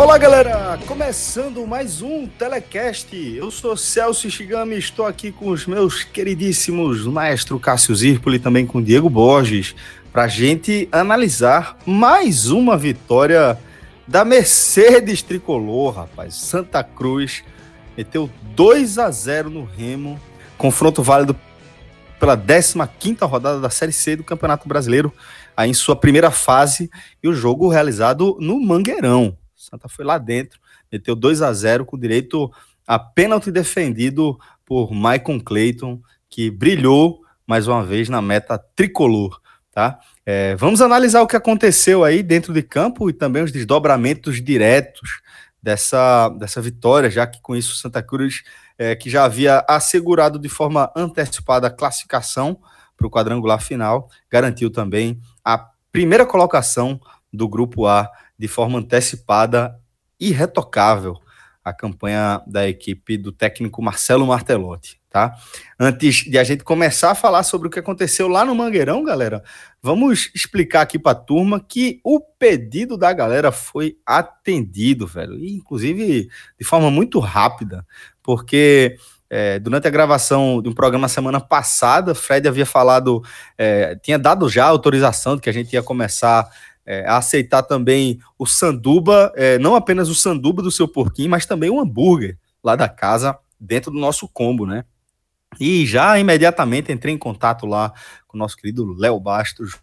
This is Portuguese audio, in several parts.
Olá galera, começando mais um Telecast. Eu sou Celso Shigami, estou aqui com os meus queridíssimos maestro Cássio Zirpoli e também com Diego Borges para gente analisar mais uma vitória da Mercedes Tricolor, rapaz. Santa Cruz meteu 2 a 0 no Remo, confronto válido pela 15ª rodada da Série C do Campeonato Brasileiro, aí em sua primeira fase, e o jogo realizado no Mangueirão. Santa foi lá dentro, meteu 2 a 0 com direito a pênalti defendido por Maicon Clayton, que brilhou mais uma vez na meta tricolor, tá? É, vamos analisar o que aconteceu aí dentro de campo e também os desdobramentos diretos dessa, dessa vitória, já que com isso Santa Cruz, é, que já havia assegurado de forma antecipada a classificação para o quadrangular final, garantiu também a primeira colocação do grupo A de forma antecipada, irretocável, a campanha da equipe do técnico Marcelo Martelotti, tá? Antes de a gente começar a falar sobre o que aconteceu lá no Mangueirão, galera, vamos explicar aqui para a turma que o pedido da galera foi atendido, velho, e inclusive de forma muito rápida, porque é, durante a gravação de um programa semana passada, Fred havia falado, é, tinha dado já autorização de que a gente ia começar é, a aceitar também o sanduba, é, não apenas o sanduba do seu porquinho, mas também o hambúrguer lá da casa, dentro do nosso combo, né? E já imediatamente entrei em contato lá com o nosso querido Léo Bastos,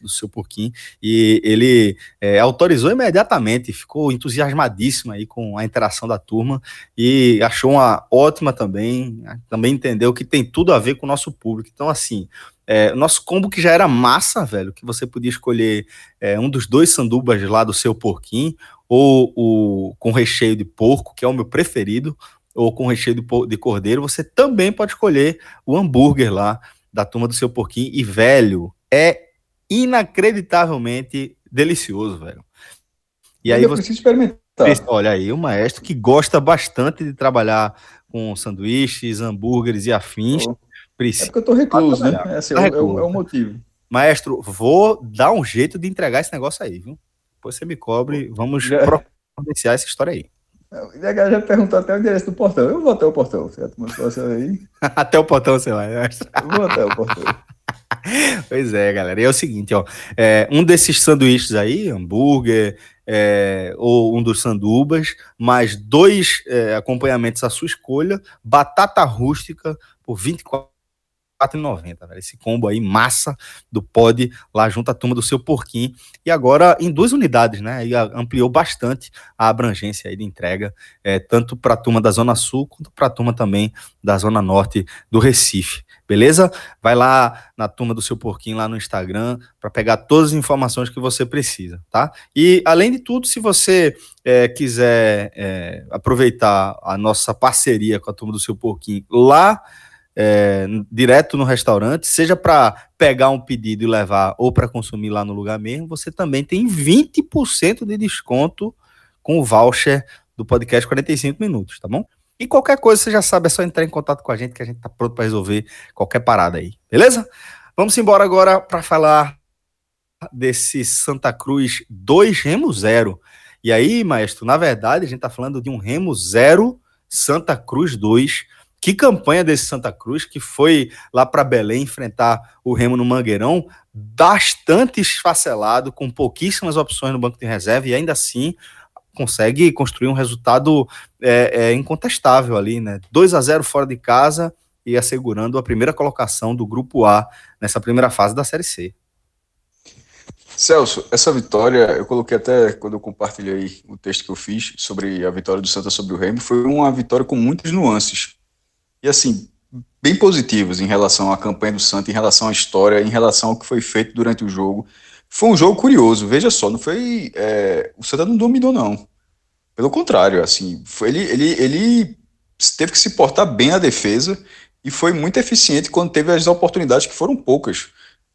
do seu porquinho, e ele é, autorizou imediatamente, ficou entusiasmadíssimo aí com a interação da turma e achou uma ótima também, também entendeu que tem tudo a ver com o nosso público. Então, assim, é, nosso combo que já era massa, velho, que você podia escolher é, um dos dois sandubas lá do seu porquinho, ou o com recheio de porco, que é o meu preferido, ou com recheio de, de cordeiro, você também pode escolher o hambúrguer lá da turma do seu porquinho. E, velho, é inacreditavelmente delicioso, velho. E aí eu você preciso experimentar. Olha aí, o maestro que gosta bastante de trabalhar com sanduíches, hambúrgueres e afins. Oh. Precisa. É porque eu tô recluso, né? É, assim, tá é, é, o, é, o motivo. Maestro, vou dar um jeito de entregar esse negócio aí, viu? Depois você me cobre, vamos já... providenciar essa história aí. Já, já perguntou até o endereço do portão. Eu vou até o portão, certo? Aí. até o portão você vai, né? Eu vou até o portão. pois é, galera. E é o seguinte, ó. É, um desses sanduíches aí, hambúrguer, é, ou um dos sandubas, mais dois é, acompanhamentos à sua escolha, batata rústica por 24 4,90, velho. Esse combo aí, massa do pod lá junto à turma do seu porquinho. E agora em duas unidades, né? Aí ampliou bastante a abrangência aí de entrega, é, tanto para a turma da Zona Sul, quanto para a turma também da Zona Norte do Recife. Beleza? Vai lá na turma do seu porquinho lá no Instagram para pegar todas as informações que você precisa, tá? E além de tudo, se você é, quiser é, aproveitar a nossa parceria com a turma do seu porquinho lá é, direto no restaurante, seja para pegar um pedido e levar ou para consumir lá no lugar mesmo, você também tem 20% de desconto com o voucher do podcast 45 minutos, tá bom? E qualquer coisa você já sabe, é só entrar em contato com a gente que a gente tá pronto para resolver qualquer parada aí, beleza? Vamos embora agora para falar desse Santa Cruz 2 Remo 0. E aí, maestro, na verdade, a gente tá falando de um Remo 0 Santa Cruz 2 que campanha desse Santa Cruz, que foi lá para Belém enfrentar o Remo no Mangueirão, bastante esfacelado, com pouquíssimas opções no banco de reserva, e ainda assim consegue construir um resultado é, é, incontestável ali, né? 2 a 0 fora de casa e assegurando a primeira colocação do grupo A nessa primeira fase da Série C. Celso, essa vitória, eu coloquei até quando eu compartilhei o texto que eu fiz sobre a vitória do Santa sobre o Remo, foi uma vitória com muitas nuances. E assim, bem positivas em relação à campanha do Santa, em relação à história, em relação ao que foi feito durante o jogo. Foi um jogo curioso, veja só, não foi. É, o Santa não dominou, não. Pelo contrário, assim, foi, ele, ele, ele teve que se portar bem na defesa e foi muito eficiente quando teve as oportunidades, que foram poucas.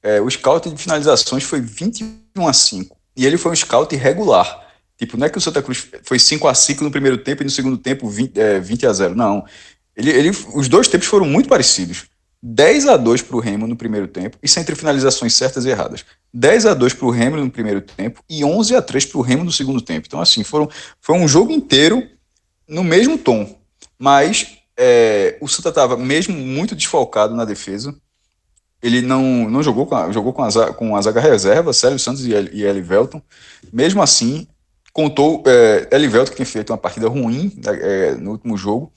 É, o scout de finalizações foi 21 a 5. E ele foi um scout irregular. Tipo, não é que o Santa Cruz foi 5 a 5 no primeiro tempo e no segundo tempo 20, é, 20 a 0. Não. Ele, ele, os dois tempos foram muito parecidos. 10 a 2 para o Remo no primeiro tempo, isso entre finalizações certas e erradas. 10 a 2 para o Remo no primeiro tempo e 11 a 3 para o Remo no segundo tempo. Então, assim, foram, foi um jogo inteiro no mesmo tom. Mas é, o Santa estava mesmo muito desfalcado na defesa. Ele não, não jogou com a, jogou com a, com a zaga reserva, Célio Santos e, e Elivelton. Mesmo assim, contou é, Elivelton que tem feito uma partida ruim é, no último jogo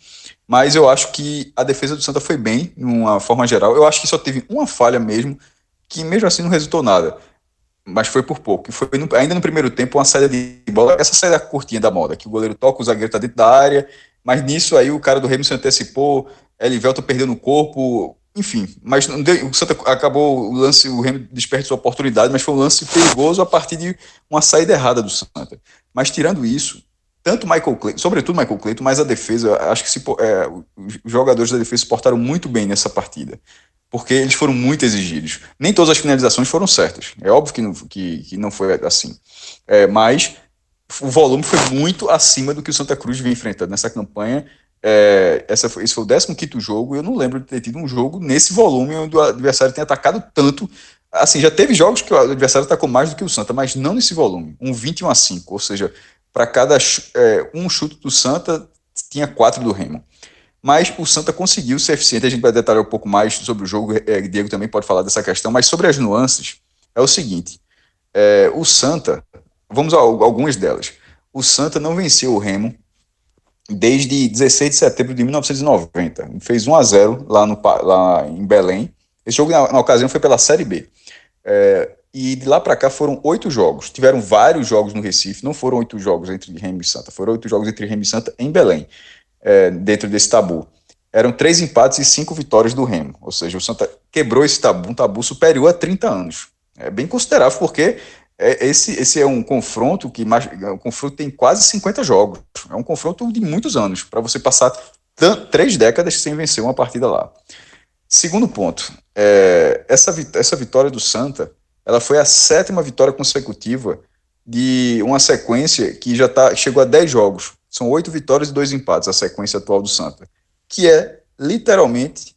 mas eu acho que a defesa do Santa foi bem, de uma forma geral. Eu acho que só teve uma falha mesmo, que mesmo assim não resultou nada. Mas foi por pouco. Foi no, ainda no primeiro tempo uma saída de bola, essa saída curtinha da moda, que o goleiro toca, o zagueiro está dentro da área, mas nisso aí o cara do Remo se antecipou, Elivelto perdeu no corpo, enfim. Mas deu, o Santa acabou o lance, o Remo desperdiçou a oportunidade, mas foi um lance perigoso a partir de uma saída errada do Santa. Mas tirando isso, tanto Michael Clayton, sobretudo Michael Clayton, mas a defesa, acho que se, é, os jogadores da defesa se portaram muito bem nessa partida, porque eles foram muito exigidos. Nem todas as finalizações foram certas, é óbvio que não, que, que não foi assim, é, mas o volume foi muito acima do que o Santa Cruz vinha enfrentando nessa campanha. É, essa foi, esse foi o 15 jogo, e eu não lembro de ter tido um jogo nesse volume onde o adversário tenha atacado tanto. Assim, já teve jogos que o adversário atacou mais do que o Santa, mas não nesse volume, um 21 a 5, ou seja, para cada é, um chute do Santa, tinha quatro do Remo. Mas o Santa conseguiu ser eficiente. A gente vai detalhar um pouco mais sobre o jogo. É, Diego também pode falar dessa questão. Mas sobre as nuances, é o seguinte: é, o Santa, vamos a algumas delas. O Santa não venceu o Remo desde 16 de setembro de 1990. Fez 1 a 0 lá, no, lá em Belém. Esse jogo, na, na ocasião, foi pela Série B. É, e de lá para cá foram oito jogos. Tiveram vários jogos no Recife, não foram oito jogos entre Remo e Santa, foram oito jogos entre Remo e Santa em Belém, é, dentro desse tabu. Eram três empates e cinco vitórias do Remo. Ou seja, o Santa quebrou esse tabu, um tabu superior a 30 anos. É bem considerável, porque é, esse, esse é um confronto que é um confronto tem quase 50 jogos. É um confronto de muitos anos, para você passar três décadas sem vencer uma partida lá. Segundo ponto, é, essa, essa vitória do Santa ela foi a sétima vitória consecutiva de uma sequência que já tá, chegou a 10 jogos. São oito vitórias e dois empates, a sequência atual do Santa. Que é, literalmente,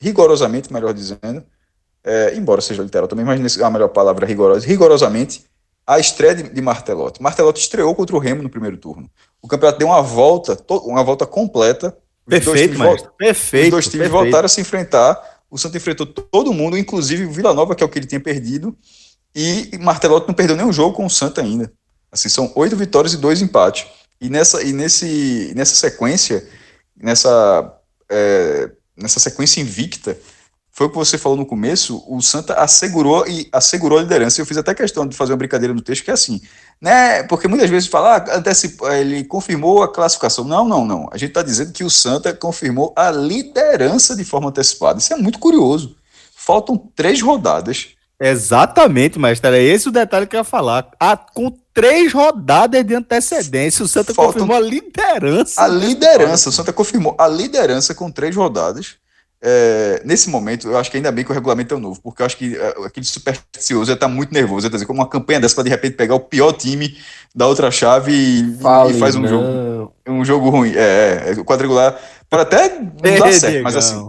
rigorosamente, melhor dizendo, é, embora seja literal também, mas a melhor palavra é rigorosa, rigorosamente, a estreia de, de Martelotti. Martelotti estreou contra o Remo no primeiro turno. O campeonato deu uma volta, uma volta completa. Perfeito, mas perfeito. Os dois times perfeito. voltaram a se enfrentar o Santa enfrentou todo mundo, inclusive o Vila Nova, que é o que ele tinha perdido, e Martelotti não perdeu nenhum jogo com o Santa ainda. Assim, são oito vitórias e dois empates. E nessa, e nesse, nessa sequência, nessa, é, nessa sequência invicta, foi o que você falou no começo, o Santa assegurou e assegurou a liderança. Eu fiz até questão de fazer uma brincadeira no texto, que é assim, né? Porque muitas vezes fala, ah, ele confirmou a classificação. Não, não, não. A gente está dizendo que o Santa confirmou a liderança de forma antecipada. Isso é muito curioso. Faltam três rodadas. Exatamente, mestre. Era esse o detalhe que eu ia falar. Ah, com três rodadas de antecedência, o Santa Faltam confirmou a liderança. A liderança. O Santa confirmou a liderança com três rodadas é, nesse momento, eu acho que ainda bem que o regulamento é novo, porque eu acho que é, aquele supersticioso já está muito nervoso. Dizer, como uma campanha dessa para de repente pegar o pior time da outra chave e, Fale, e faz um não. jogo, um jogo ruim. É, é, o quadrangular pode até não dar certo, mas assim.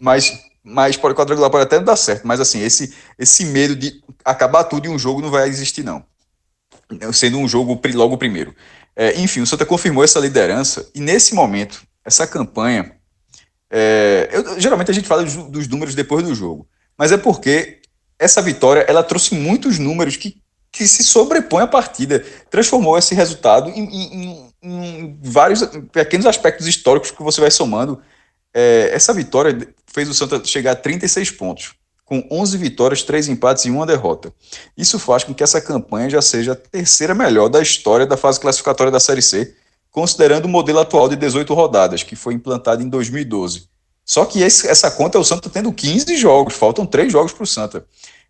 Mas, mas pode, quadrangular pode até não dar certo, mas assim, esse, esse medo de acabar tudo e um jogo não vai existir, não. Sendo um jogo logo primeiro. É, enfim, o Santa confirmou essa liderança e nesse momento, essa campanha é, eu, geralmente a gente fala dos, dos, números depois do jogo, mas é porque essa vitória ela trouxe muitos números que, que se sobrepõem à partida, transformou esse resultado em, em, em vários pequenos aspectos históricos que você vai somando. É, essa vitória fez o Santa chegar a 36 pontos. com 11 vitórias, 3 empates e uma derrota. Isso faz com que essa campanha já seja a terceira melhor da história da fase classificatória da Série C, considerando o modelo atual de 18 rodadas, que foi implantado em 2012. Só que esse, essa conta é o Santa tendo 15 jogos, faltam 3 jogos para o Santa.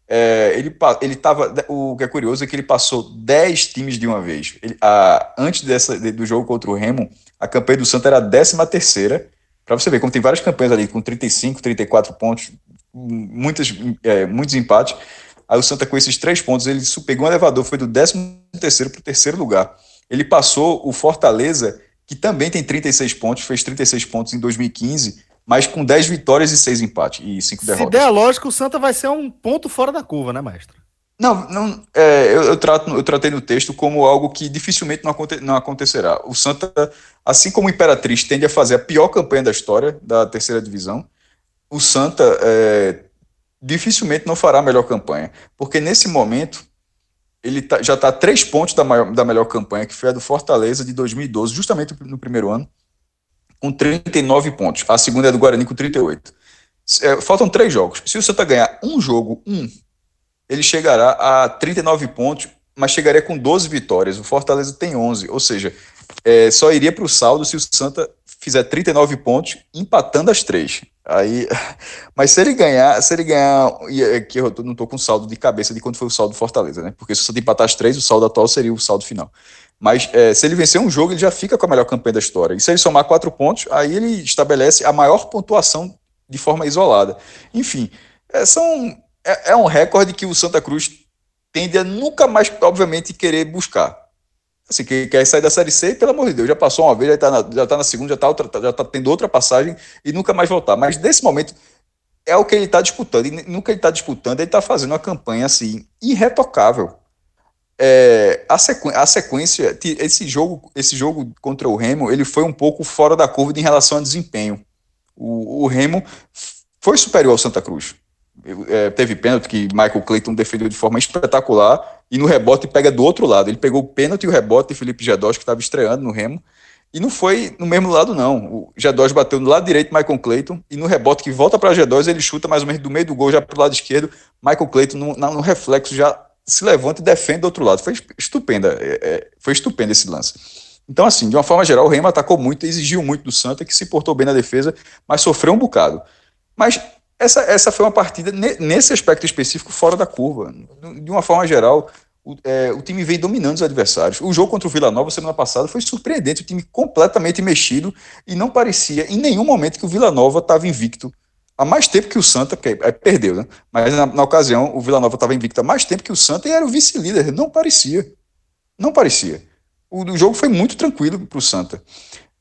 É, ele, ele tava, o que é curioso é que ele passou 10 times de uma vez. Ele, a, antes dessa, do jogo contra o Remo, a campanha do Santa era a 13 terceira, para você ver como tem várias campanhas ali com 35, 34 pontos, muitas, é, muitos empates. Aí o Santa, com esses três pontos, ele pegou um elevador, foi do 13 terceiro para o terceiro lugar. Ele passou o Fortaleza, que também tem 36 pontos, fez 36 pontos em 2015, mas com 10 vitórias e 6 empates e 5 derrotas. Se der lógico, o Santa vai ser um ponto fora da curva, né, mestre? Não, não é, eu, eu, trato, eu tratei no texto como algo que dificilmente não, aconte, não acontecerá. O Santa, assim como o Imperatriz tende a fazer a pior campanha da história da terceira divisão, o Santa é, dificilmente não fará a melhor campanha. Porque nesse momento, ele tá, já está a três pontos da, maior, da melhor campanha, que foi a do Fortaleza de 2012, justamente no primeiro ano com 39 pontos. A segunda é do Guarani com 38. É, faltam três jogos. Se o Santa ganhar um jogo, um, ele chegará a 39 pontos, mas chegaria com 12 vitórias. O Fortaleza tem 11, ou seja, é, só iria para o saldo se o Santa fizer 39 pontos, empatando as três. Aí, mas se ele ganhar, se ele ganhar, e aqui eu não estou com saldo de cabeça de quanto foi o saldo do Fortaleza, né? Porque se Santa empatar as três, o saldo atual seria o saldo final. Mas é, se ele vencer um jogo, ele já fica com a melhor campanha da história. E se ele somar quatro pontos, aí ele estabelece a maior pontuação de forma isolada. Enfim, é, são, é, é um recorde que o Santa Cruz tende a nunca mais, obviamente, querer buscar. Assim, que quer sair da Série C, pelo amor de Deus, já passou uma vez, já está na, já tá na segunda, já está já tá tendo outra passagem e nunca mais voltar. Mas nesse momento é o que ele está disputando. E nunca ele está disputando, ele está fazendo uma campanha assim, irretocável é, a, sequ a, sequência, esse jogo, esse jogo contra o Remo, ele foi um pouco fora da curva em relação ao desempenho. O, o Remo foi superior ao Santa Cruz. É, teve pênalti que Michael Clayton defendeu de forma espetacular e no rebote pega do outro lado. Ele pegou o pênalti e o rebote de Felipe Jadós, que estava estreando no Remo, e não foi no mesmo lado, não. O G2 bateu no lado direito, Michael Clayton, e no rebote que volta para G2, ele chuta mais ou menos do meio do gol, já para o lado esquerdo. Michael Clayton, no, no reflexo, já se levanta e defende do outro lado. Foi estupenda, é, é, foi estupendo esse lance. Então, assim, de uma forma geral, o Remo atacou muito, exigiu muito do Santa, que se portou bem na defesa, mas sofreu um bocado. Mas essa, essa foi uma partida, nesse aspecto específico, fora da curva. De uma forma geral, o, é, o, time vem dominando os adversários. O jogo contra o Vila Nova semana passada foi surpreendente, o time completamente mexido e não parecia em nenhum momento que o Vila Nova estava invicto há mais tempo que o Santa, porque é, perdeu, né? Mas na, na ocasião o Vila Nova estava invicto há mais tempo que o Santa e era o vice-líder. Não parecia. Não parecia. O, o jogo foi muito tranquilo para o Santa.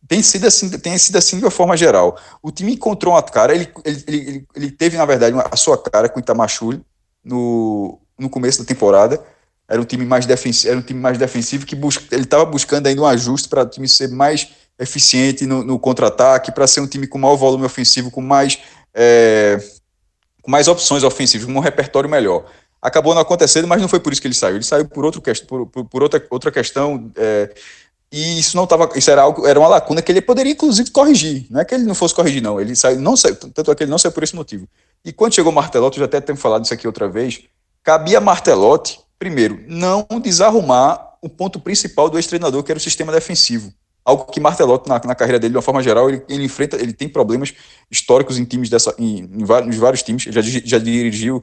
Tem sido, assim, tem sido assim de uma forma geral. O time encontrou uma cara, ele, ele, ele, ele teve, na verdade, uma, a sua cara com o Itamachule no, no começo da temporada. Era um time mais defensivo, era um time mais defensivo que busca, ele estava buscando ainda um ajuste para o time ser mais eficiente no, no contra-ataque, para ser um time com maior volume ofensivo, com mais é, com mais opções ofensivas, com um repertório melhor. Acabou não acontecendo, mas não foi por isso que ele saiu. Ele saiu por, outro, por, por, outra, outra questão. É, e isso não estava. Isso era algo, era uma lacuna que ele poderia, inclusive, corrigir. Não é que ele não fosse corrigir, não. Ele saiu, não saiu, tanto é que ele não saiu por esse motivo. E quando chegou Martelotti, já até tenho falado isso aqui outra vez, cabia Martelotti, primeiro, não desarrumar o ponto principal do ex-treinador, que era o sistema defensivo algo que Martelotti na, na, carreira dele de uma forma geral ele, ele, enfrenta ele tem problemas históricos em times dessa em, em vários, nos vários times já, já dirigiu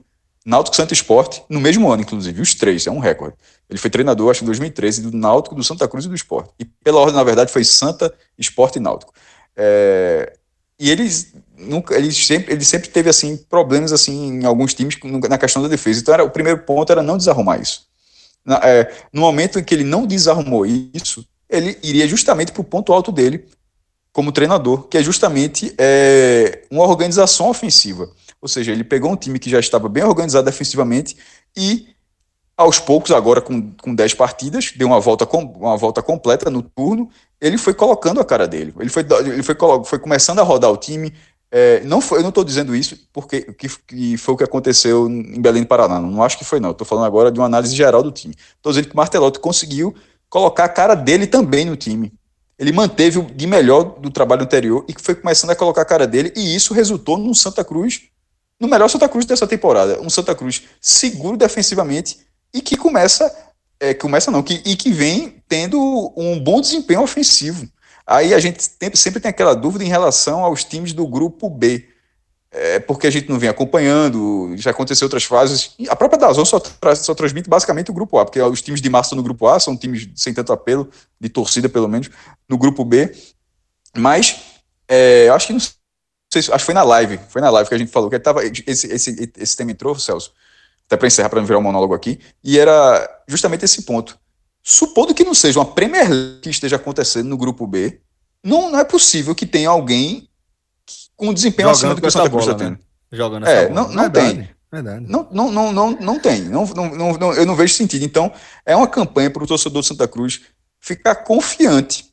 Náutico Santa Esporte no mesmo ano inclusive os três é um recorde. Ele foi treinador acho em 2013 do Náutico do Santa Cruz e do Esporte. E pela ordem na verdade foi Santa Esporte e Náutico. É, e eles nunca ele sempre ele sempre teve assim problemas assim em alguns times na questão da defesa. Então era, o primeiro ponto era não desarrumar isso. Na, é, no momento em que ele não desarrumou isso ele iria justamente para o ponto alto dele como treinador, que é justamente é, uma organização ofensiva. Ou seja, ele pegou um time que já estava bem organizado defensivamente e, aos poucos, agora com, com 10 partidas, deu uma volta, com, uma volta completa no turno, ele foi colocando a cara dele. Ele foi, ele foi, foi começando a rodar o time. É, não foi, eu não estou dizendo isso porque que, que, foi o que aconteceu em Belém do Paraná. Não acho que foi, não. Estou falando agora de uma análise geral do time. Estou dizendo que o Martelotti conseguiu colocar a cara dele também no time. Ele manteve o de melhor do trabalho anterior e foi começando a colocar a cara dele, e isso resultou num Santa Cruz no melhor Santa Cruz dessa temporada. Um Santa Cruz seguro defensivamente e que começa, é, começa não, que, e que vem tendo um bom desempenho ofensivo. Aí a gente tem, sempre tem aquela dúvida em relação aos times do grupo B. É, porque a gente não vem acompanhando, já aconteceu outras fases. A própria Dazon só, tra só transmite basicamente o grupo A, porque os times de massa no grupo A são times sem tanto apelo, de torcida pelo menos, no grupo B. Mas é, acho que não sei, acho que foi na live, foi na live que a gente falou que tava, esse, esse, esse tema entrou, Celso, até para encerrar, para não virar um monólogo aqui, e era justamente esse ponto. Supondo que não seja uma Premier League que esteja acontecendo no grupo B, não, não é possível que tenha alguém com um desempenho Jogando acima do que o Santa Cruz está tendo. Né? Jogando é, não, não verdade, tem. Verdade. Não, não, não, não, não tem. Não, não, não, eu não vejo sentido. Então, é uma campanha para o torcedor do Santa Cruz ficar confiante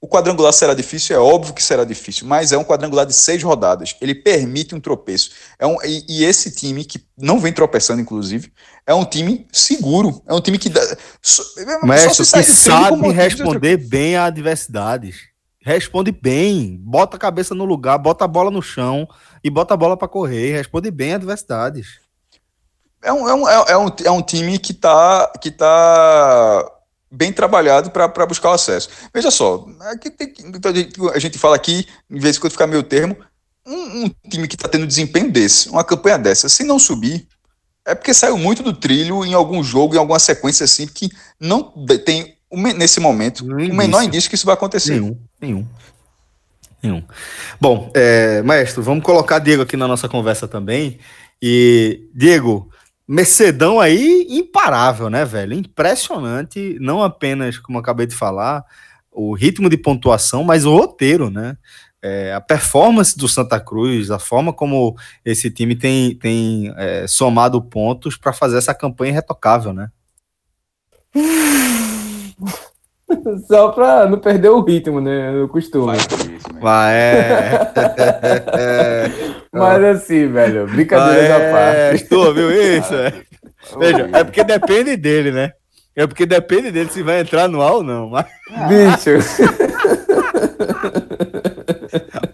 o quadrangular será difícil, é óbvio que será difícil, mas é um quadrangular de seis rodadas. Ele permite um tropeço. É um, e, e, esse time, que não vem tropeçando, inclusive, é um time seguro. É um time que dá. So, Mestre, que sabe responder bem a adversidades. Responde bem, bota a cabeça no lugar, bota a bola no chão e bota a bola para correr. Responde bem a adversidades. É um, é um, é um, é um time que está que tá bem trabalhado para buscar o acesso. Veja só, aqui tem, a gente fala aqui, em vez de ficar meio termo, um, um time que está tendo desempenho desse, uma campanha dessa, se não subir, é porque saiu muito do trilho em algum jogo, em alguma sequência assim, que não tem, nesse momento, o menor indício que isso vai acontecer. Nenhum, nenhum. Nenhum. Bom, é, maestro, vamos colocar Diego aqui na nossa conversa também. E, Diego, Mercedão aí imparável, né, velho? Impressionante, não apenas, como acabei de falar, o ritmo de pontuação, mas o roteiro, né? É, a performance do Santa Cruz, a forma como esse time tem, tem é, somado pontos para fazer essa campanha irretocável, né? Só para não perder o ritmo, né? O costume. Vai, é. Mas assim, velho, brincadeira da parte. Estou, viu isso? É. Veja, é porque depende dele, né? É porque depende dele se vai entrar no ar ou não. Mas... Bicho.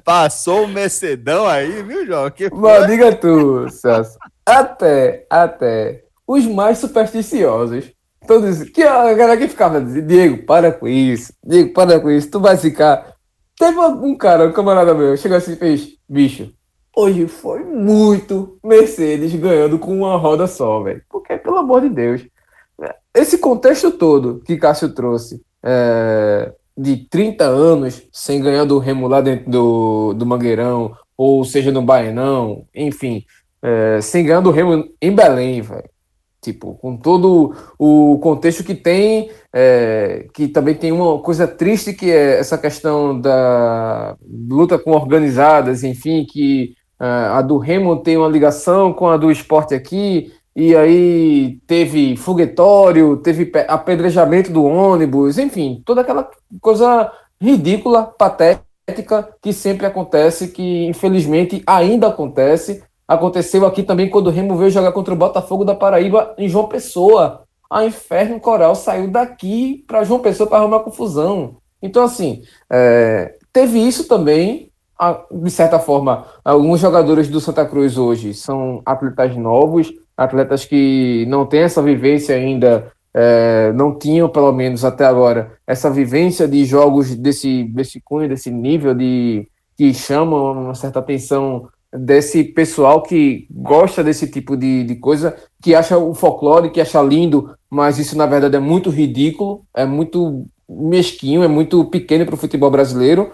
Passou o Mercedão aí, viu, João? Que Mas diga tu, Celso. Até, até os mais supersticiosos Todos, que a galera que ficava dizendo, Diego, para com isso, Diego, para com isso, tu vai ficar. Teve um cara, um camarada meu, chegou assim e fez, bicho, hoje foi muito Mercedes ganhando com uma roda só, velho. Porque, pelo amor de Deus, esse contexto todo que Cássio trouxe, é, de 30 anos sem ganhar do Remo lá dentro do, do Mangueirão, ou seja, no Baianão, enfim, é, sem ganhar do Remo em Belém, velho. Tipo, com todo o contexto que tem, é, que também tem uma coisa triste que é essa questão da luta com organizadas, enfim, que uh, a do Remo tem uma ligação com a do esporte aqui, e aí teve foguetório, teve apedrejamento do ônibus, enfim, toda aquela coisa ridícula, patética que sempre acontece, que infelizmente ainda acontece Aconteceu aqui também quando o Remo veio jogar contra o Botafogo da Paraíba em João Pessoa. A Inferno Coral saiu daqui para João Pessoa para arrumar confusão. Então, assim, é, teve isso também. De certa forma, alguns jogadores do Santa Cruz hoje são atletas novos, atletas que não têm essa vivência ainda, é, não tinham, pelo menos até agora, essa vivência de jogos desse, desse cunho, desse nível de que chamam uma certa atenção desse pessoal que gosta desse tipo de, de coisa, que acha o folclore, que acha lindo, mas isso na verdade é muito ridículo, é muito mesquinho, é muito pequeno para o futebol brasileiro.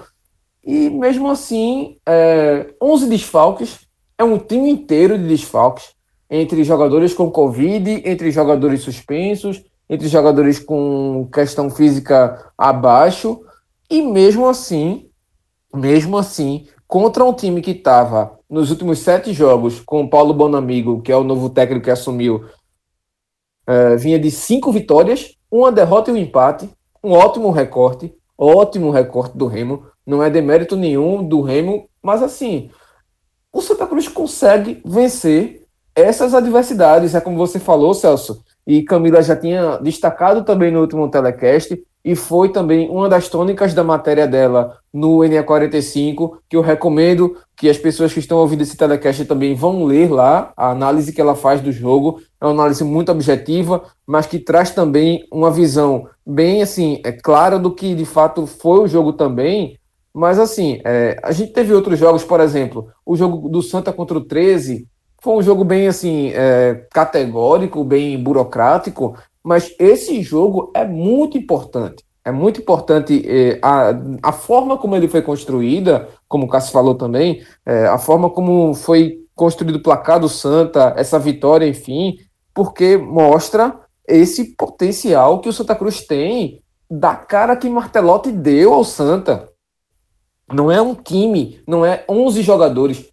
E mesmo assim, é, 11 desfalques, é um time inteiro de desfalques, entre jogadores com Covid, entre jogadores suspensos, entre jogadores com questão física abaixo, e mesmo assim, mesmo assim, contra um time que estava nos últimos sete jogos com o Paulo Bonamigo, que é o novo técnico que assumiu, é, vinha de cinco vitórias, uma derrota e um empate, um ótimo recorte, ótimo recorte do Remo, não é demérito nenhum do Remo, mas assim, o Santa Cruz consegue vencer essas adversidades, é como você falou, Celso, e Camila já tinha destacado também no último telecast, e foi também uma das tônicas da matéria dela no NE45, que eu recomendo que as pessoas que estão ouvindo esse telecast também vão ler lá a análise que ela faz do jogo. É uma análise muito objetiva, mas que traz também uma visão bem assim, é clara do que de fato foi o jogo também. Mas assim, é, a gente teve outros jogos, por exemplo, o jogo do Santa contra o 13 foi um jogo bem assim, é, categórico, bem burocrático, mas esse jogo é muito importante. É muito importante eh, a, a forma como ele foi construída, como o Cássio falou também, eh, a forma como foi construído o placar do Santa, essa vitória, enfim, porque mostra esse potencial que o Santa Cruz tem da cara que Martelotti deu ao Santa. Não é um time, não é 11 jogadores.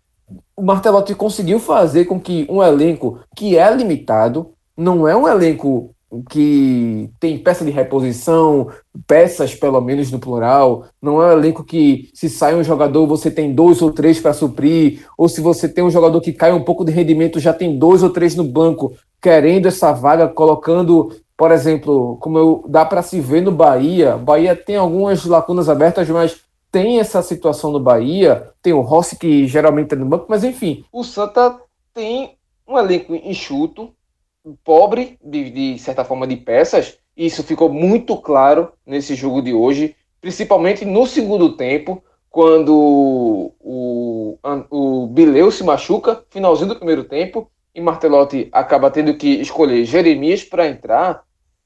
O Martelotti conseguiu fazer com que um elenco que é limitado, não é um elenco que tem peça de reposição, peças pelo menos no plural, não é um elenco que se sai um jogador você tem dois ou três para suprir, ou se você tem um jogador que cai um pouco de rendimento já tem dois ou três no banco querendo essa vaga, colocando, por exemplo, como eu, dá para se ver no Bahia, Bahia tem algumas lacunas abertas, mas tem essa situação no Bahia, tem o Rossi que geralmente é no banco, mas enfim, o Santa tem um elenco enxuto, pobre, de, de certa forma, de peças. Isso ficou muito claro nesse jogo de hoje, principalmente no segundo tempo, quando o, o Bileu se machuca, finalzinho do primeiro tempo, e Martelotti acaba tendo que escolher Jeremias para entrar,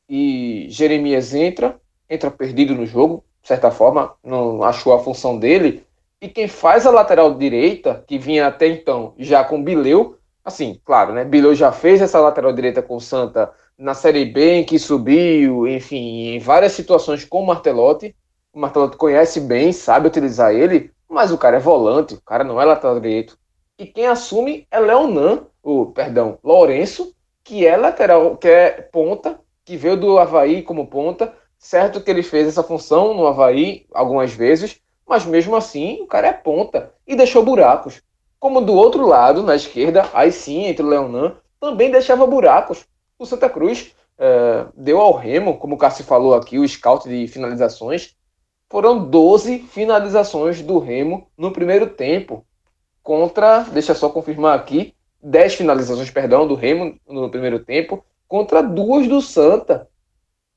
e Jeremias entra, entra perdido no jogo, de certa forma, não achou a função dele, e quem faz a lateral direita, que vinha até então já com Bileu, Assim, claro, né? Bilhou já fez essa lateral direita com o Santa na Série B, em que subiu, enfim, em várias situações com o Martelotti. O Martelotti conhece bem, sabe utilizar ele, mas o cara é volante, o cara não é lateral direito. E quem assume é Leonan, o perdão, Lourenço, que é lateral, que é ponta, que veio do Havaí como ponta. Certo que ele fez essa função no Havaí algumas vezes, mas mesmo assim o cara é ponta e deixou buracos. Como do outro lado, na esquerda, aí sim, entre o Leonan, também deixava buracos. O Santa Cruz é, deu ao Remo, como o Cássio falou aqui, o scout de finalizações. Foram 12 finalizações do Remo no primeiro tempo. Contra, deixa só confirmar aqui, 10 finalizações, perdão, do Remo no primeiro tempo, contra duas do Santa.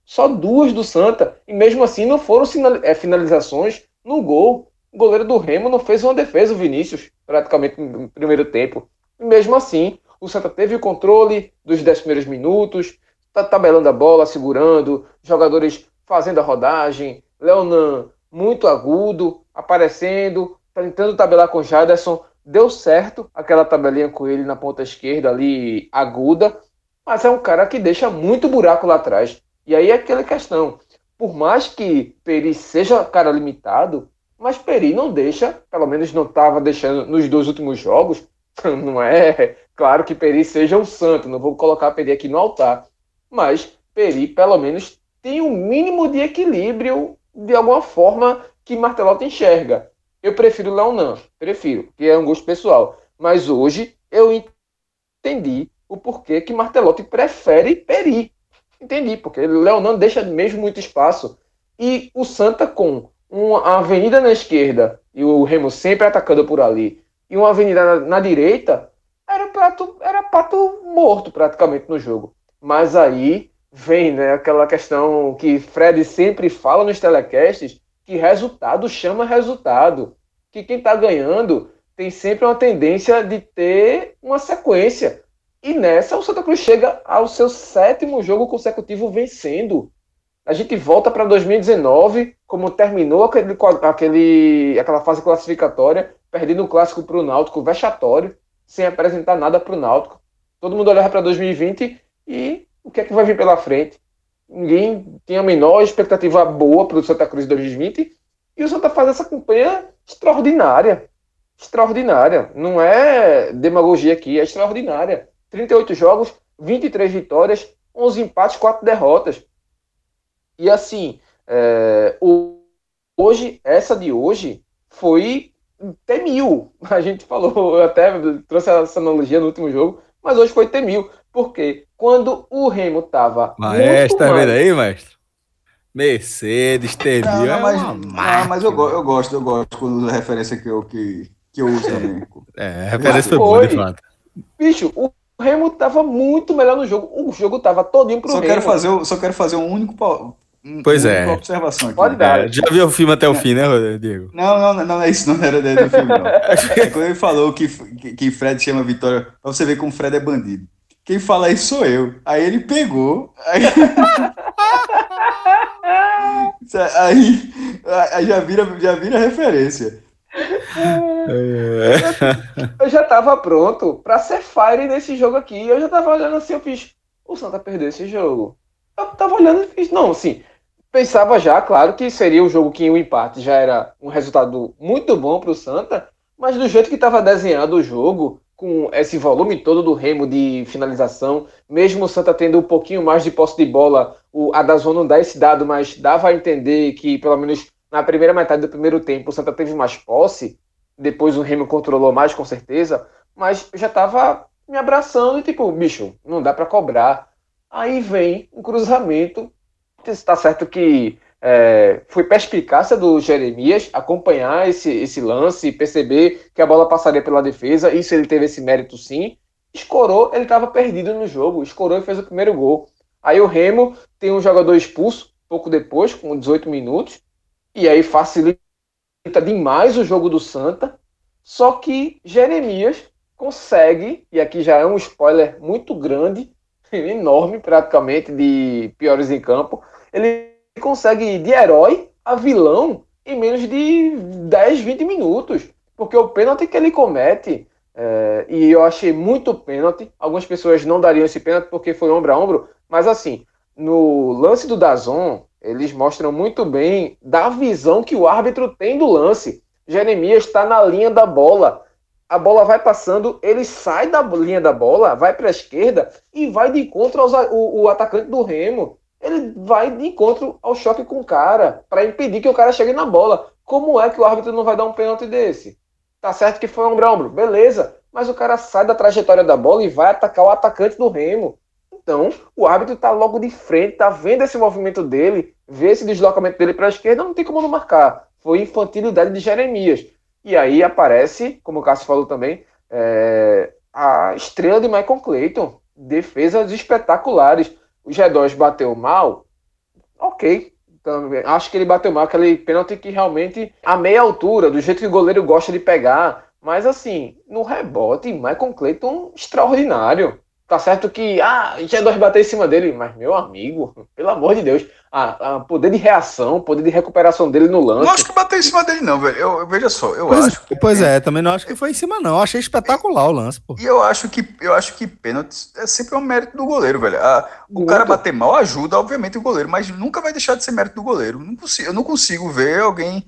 Só duas do Santa. E mesmo assim não foram é, finalizações no gol o goleiro do Remo não fez uma defesa, o Vinícius, praticamente no primeiro tempo. E mesmo assim, o Santa teve o controle dos 10 primeiros minutos, tá tabelando a bola, segurando, jogadores fazendo a rodagem, Leonan muito agudo, aparecendo, tentando tabelar com o Jaderson. Deu certo aquela tabelinha com ele na ponta esquerda ali, aguda, mas é um cara que deixa muito buraco lá atrás. E aí é aquela questão. Por mais que Peri seja cara limitado, mas Peri não deixa, pelo menos não estava deixando nos dois últimos jogos. Não é claro que Peri seja um santo, não vou colocar Peri aqui no altar. Mas Peri, pelo menos, tem um mínimo de equilíbrio de alguma forma que Martelotti enxerga. Eu prefiro Leonan, prefiro, que é um gosto pessoal. Mas hoje eu entendi o porquê que Martelotti prefere Peri. Entendi, porque Leonan deixa mesmo muito espaço. E o Santa com uma avenida na esquerda e o Remo sempre atacando por ali, e uma avenida na, na direita, era prato, era pato morto praticamente no jogo. Mas aí vem né, aquela questão que Fred sempre fala nos telecasts, que resultado chama resultado. Que quem está ganhando tem sempre uma tendência de ter uma sequência. E nessa o Santa Cruz chega ao seu sétimo jogo consecutivo vencendo. A gente volta para 2019, como terminou aquele, aquele, aquela fase classificatória, perdendo o clássico para o Náutico, vexatório, sem apresentar nada para o Náutico. Todo mundo olhava para 2020 e o que é que vai vir pela frente? Ninguém tinha a menor expectativa boa para o Santa Cruz 2020 e o Santa faz essa campanha extraordinária. Extraordinária. Não é demagogia aqui, é extraordinária. 38 jogos, 23 vitórias, 11 empates, 4 derrotas. E assim, é, hoje, essa de hoje foi T1000. A gente falou, eu até trouxe essa analogia no último jogo, mas hoje foi T1000. Porque quando o Remo tava. Maestro, tá vendo aí, mestre? Mercedes, TV. Não, não, é mas, uma não, mas eu, eu gosto, eu gosto quando usa referência que eu, que, que eu uso também. É, a referência foi boa, de fato. Bicho, o Remo tava muito melhor no jogo. O jogo tava todinho pro Só Remo. quero, fazer, só quero fazer um único, um, Pois é. observação aqui. Pode dar. É, já viu o filme até o fim, né, Diego? Não, não, não é isso, não era dentro do filme, não. É Quando ele falou que, que, que Fred chama Vitória, pra você ver como Fred é bandido. Quem fala isso sou eu. Aí ele pegou, aí. aí, aí já, vira, já vira referência. Eu já tava pronto pra ser fire nesse jogo aqui. Eu já tava olhando assim, eu fiz, o Santa perdeu esse jogo. Eu tava olhando e fiz, não, assim, pensava já, claro, que seria um jogo que o empate já era um resultado muito bom pro Santa, mas do jeito que tava desenhado o jogo, com esse volume todo do Remo de finalização, mesmo o Santa tendo um pouquinho mais de posse de bola, o, a Dazon não dá esse dado, mas dava a entender que, pelo menos na primeira metade do primeiro tempo, o Santa teve mais posse, depois o Remo controlou mais, com certeza, mas já tava me abraçando e tipo, bicho, não dá pra cobrar. Aí vem um cruzamento, está certo que é, foi perspicácia do Jeremias acompanhar esse, esse lance, perceber que a bola passaria pela defesa, isso ele teve esse mérito sim. Escorou, ele estava perdido no jogo, escorou e fez o primeiro gol. Aí o Remo tem um jogador expulso pouco depois, com 18 minutos, e aí facilita demais o jogo do Santa. Só que Jeremias consegue, e aqui já é um spoiler muito grande, enorme praticamente, de piores em campo, ele consegue ir de herói a vilão em menos de 10, 20 minutos. Porque o pênalti que ele comete, é, e eu achei muito pênalti, algumas pessoas não dariam esse pênalti porque foi ombro a ombro, mas assim, no lance do Dazon, eles mostram muito bem da visão que o árbitro tem do lance. Jeremias está na linha da bola. A bola vai passando, ele sai da linha da bola, vai para a esquerda e vai de encontro ao o, o atacante do Remo. Ele vai de encontro ao choque com o cara para impedir que o cara chegue na bola. Como é que o árbitro não vai dar um pênalti desse? Tá certo que foi um ombro beleza. Mas o cara sai da trajetória da bola e vai atacar o atacante do Remo. Então, o árbitro tá logo de frente, tá vendo esse movimento dele, vê esse deslocamento dele para a esquerda, não tem como não marcar. Foi infantilidade de Jeremias. E aí aparece, como o Cássio falou também, é, a estrela de Michael Clayton. Defesas espetaculares. O G2 bateu mal, ok. Então, acho que ele bateu mal aquele pênalti que realmente a meia altura, do jeito que o goleiro gosta de pegar. Mas assim, no rebote, Michael Clayton extraordinário. Tá certo que, ah, G2 bateu em cima dele, mas meu amigo, pelo amor de Deus, a, a poder de reação, poder de recuperação dele no lance. Não acho que bateu em cima dele, não, velho. Eu, eu- veja só, eu Pois, acho. pois é, também não acho que foi em cima, não. Achei espetacular o lance, pô. E eu acho que eu acho que pênalti é sempre um mérito do goleiro, velho. Ah, o Muito. cara bater mal ajuda, obviamente, o goleiro, mas nunca vai deixar de ser mérito do goleiro. Não consigo, eu não consigo ver alguém.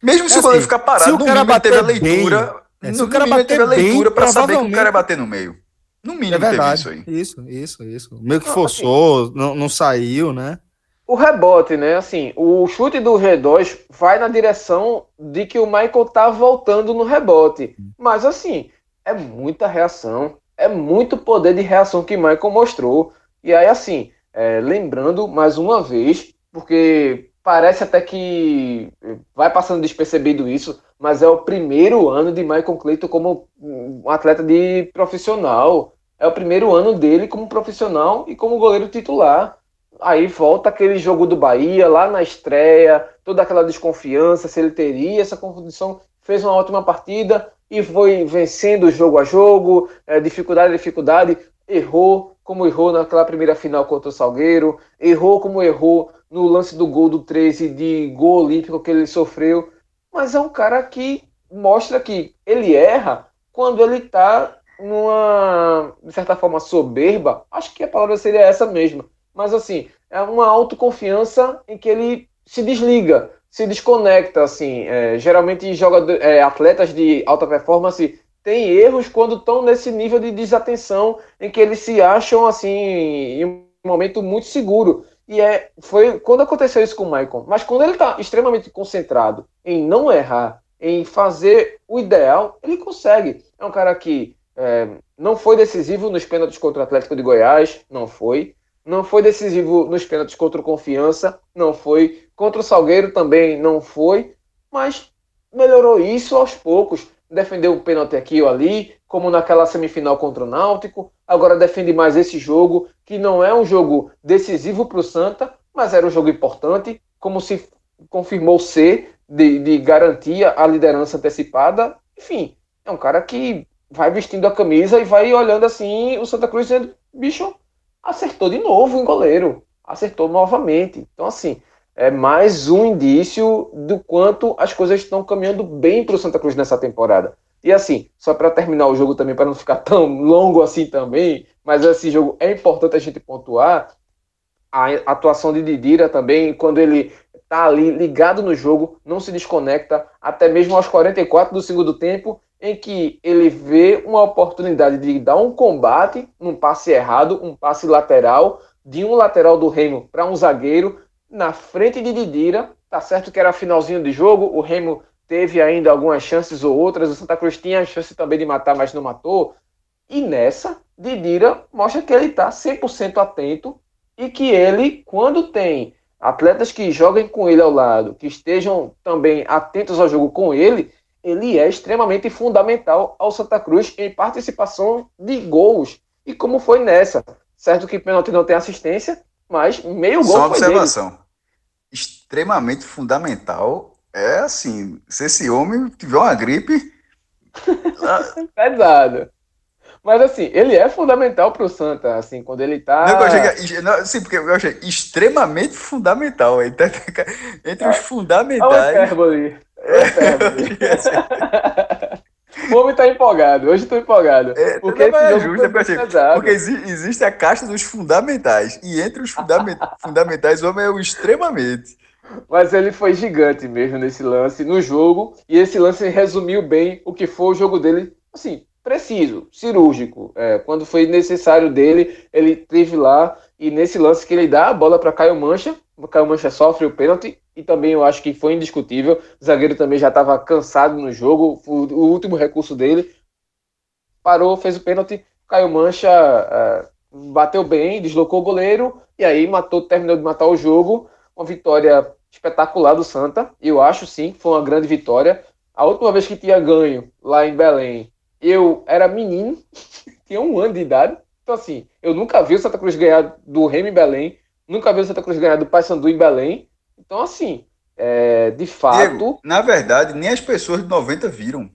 Mesmo se É o goleiro assim, ficar se parado, o no cara teve a bater leitura. bem, é, se o cara a bater bem, leitura pra saber que o cara ia provavelmente- bater no meio. No mínimo É teve verdade. isso aí. Isso, isso, isso. Meio que Não, forçou, não, não saiu, né? O rebote, né? Assim, o chute do G2 vai na direção de que o Michael tá voltando no rebote. Mas assim, é muita reação, é muito poder de reação que o Michael mostrou. E aí, assim, é, lembrando mais uma vez, porque parece até que vai passando despercebido isso, mas é o primeiro ano de Michael Clayton como um atleta de profissional. É o primeiro ano dele como profissional e como goleiro titular. Aí volta aquele jogo do Bahia, lá na estreia, toda aquela desconfiança, se ele teria essa condição. Fez uma ótima partida e foi vencendo jogo a jogo, é, dificuldade a dificuldade. Errou, como errou naquela primeira final contra o Salgueiro, errou como errou no lance do gol do 13 de gol olímpico que ele sofreu. Mas é um cara que mostra que ele erra quando ele tá numa, de certa forma, soberba. Acho que a palavra seria essa mesmo. Mas assim, é uma autoconfiança em que ele se desliga, se desconecta, assim, é, geralmente jogador, é, atletas de alta performance têm erros quando estão nesse nível de desatenção em que eles se acham, assim, em um momento muito seguro, e é, foi quando aconteceu isso com o Michael, mas quando ele está extremamente concentrado em não errar, em fazer o ideal, ele consegue, é um cara que é, não foi decisivo nos pênaltis contra o Atlético de Goiás, não foi, Não foi decisivo nos pênaltis contra o Confiança, não foi. Contra o Salgueiro também não foi, mas melhorou isso aos poucos. Defendeu o pênalti aqui ou ali, como naquela semifinal contra o Náutico. Agora defende mais esse jogo, que não é um jogo decisivo para o Santa, mas era um jogo importante, como se confirmou ser, de, de garantia a liderança antecipada. Enfim, é um cara que vai vestindo a camisa e vai olhando assim o Santa Cruz dizendo, bicho, acertou de novo em goleiro, acertou novamente. Então, assim, é mais um indício do quanto as coisas estão caminhando bem para o Santa Cruz nessa temporada. E assim, só para terminar o jogo também, para não ficar tão longo assim também, mas esse jogo é importante a gente pontuar a atuação de Didira também, quando ele tá ali ligado no jogo, não se desconecta, até mesmo aos 44 do segundo tempo, em que ele vê uma oportunidade de dar um combate num passe errado, um passe lateral, de um lateral do Remo para um zagueiro, na frente de Didira. Tá certo que era finalzinho de jogo, o Remo teve ainda algumas chances ou outras, o Santa Cruz tinha a chance também de matar, mas não matou. E nessa, Didira mostra que ele está 100% atento e que ele, quando tem atletas que joguem com ele ao lado, que estejam também atentos ao jogo com ele, ele é extremamente fundamental ao Santa Cruz em participação de gols. E como foi nessa? Certo que pênalti não tem assistência, mas meio gol Só uma observação. Dele. Extremamente fundamental é assim, se esse homem tiver uma gripe... Pesado. Mas assim, ele é fundamental para o Santa, assim, quando ele tá. Não, eu achei, não, sim, porque eu achei extremamente fundamental. Entre, entre os fundamentais. É o homem tá empolgado, hoje tô empolgado. É, porque é justo, é porque, porque existe a caixa dos fundamentais. E entre os fundamentais, o homem é o extremamente. Mas ele foi gigante mesmo nesse lance, no jogo. E esse lance resumiu bem o que foi o jogo dele. Assim, preciso, cirúrgico. É, quando foi necessário dele, ele teve lá e nesse lance que ele dá a bola para Caio Mancha, Caio Mancha sofre o pênalti e também eu acho que foi indiscutível. O zagueiro também já estava cansado no jogo, o, o, último recurso dele parou, fez o pênalti. Caio Mancha é, bateu bem, deslocou o goleiro e aí matou, terminou de matar o jogo. Uma vitória espetacular do Santa. Eu acho sim que foi uma grande vitória. A última vez que tinha ganho lá em Belém eu era menino, tinha um ano de idade. Então, assim, eu nunca vi o Santa Cruz ganhar do Remy em Belém, nunca vi o Santa Cruz ganhar do Paysandu em Belém. Então, assim, é, de fato. Diego, na verdade, nem as pessoas de 90 viram.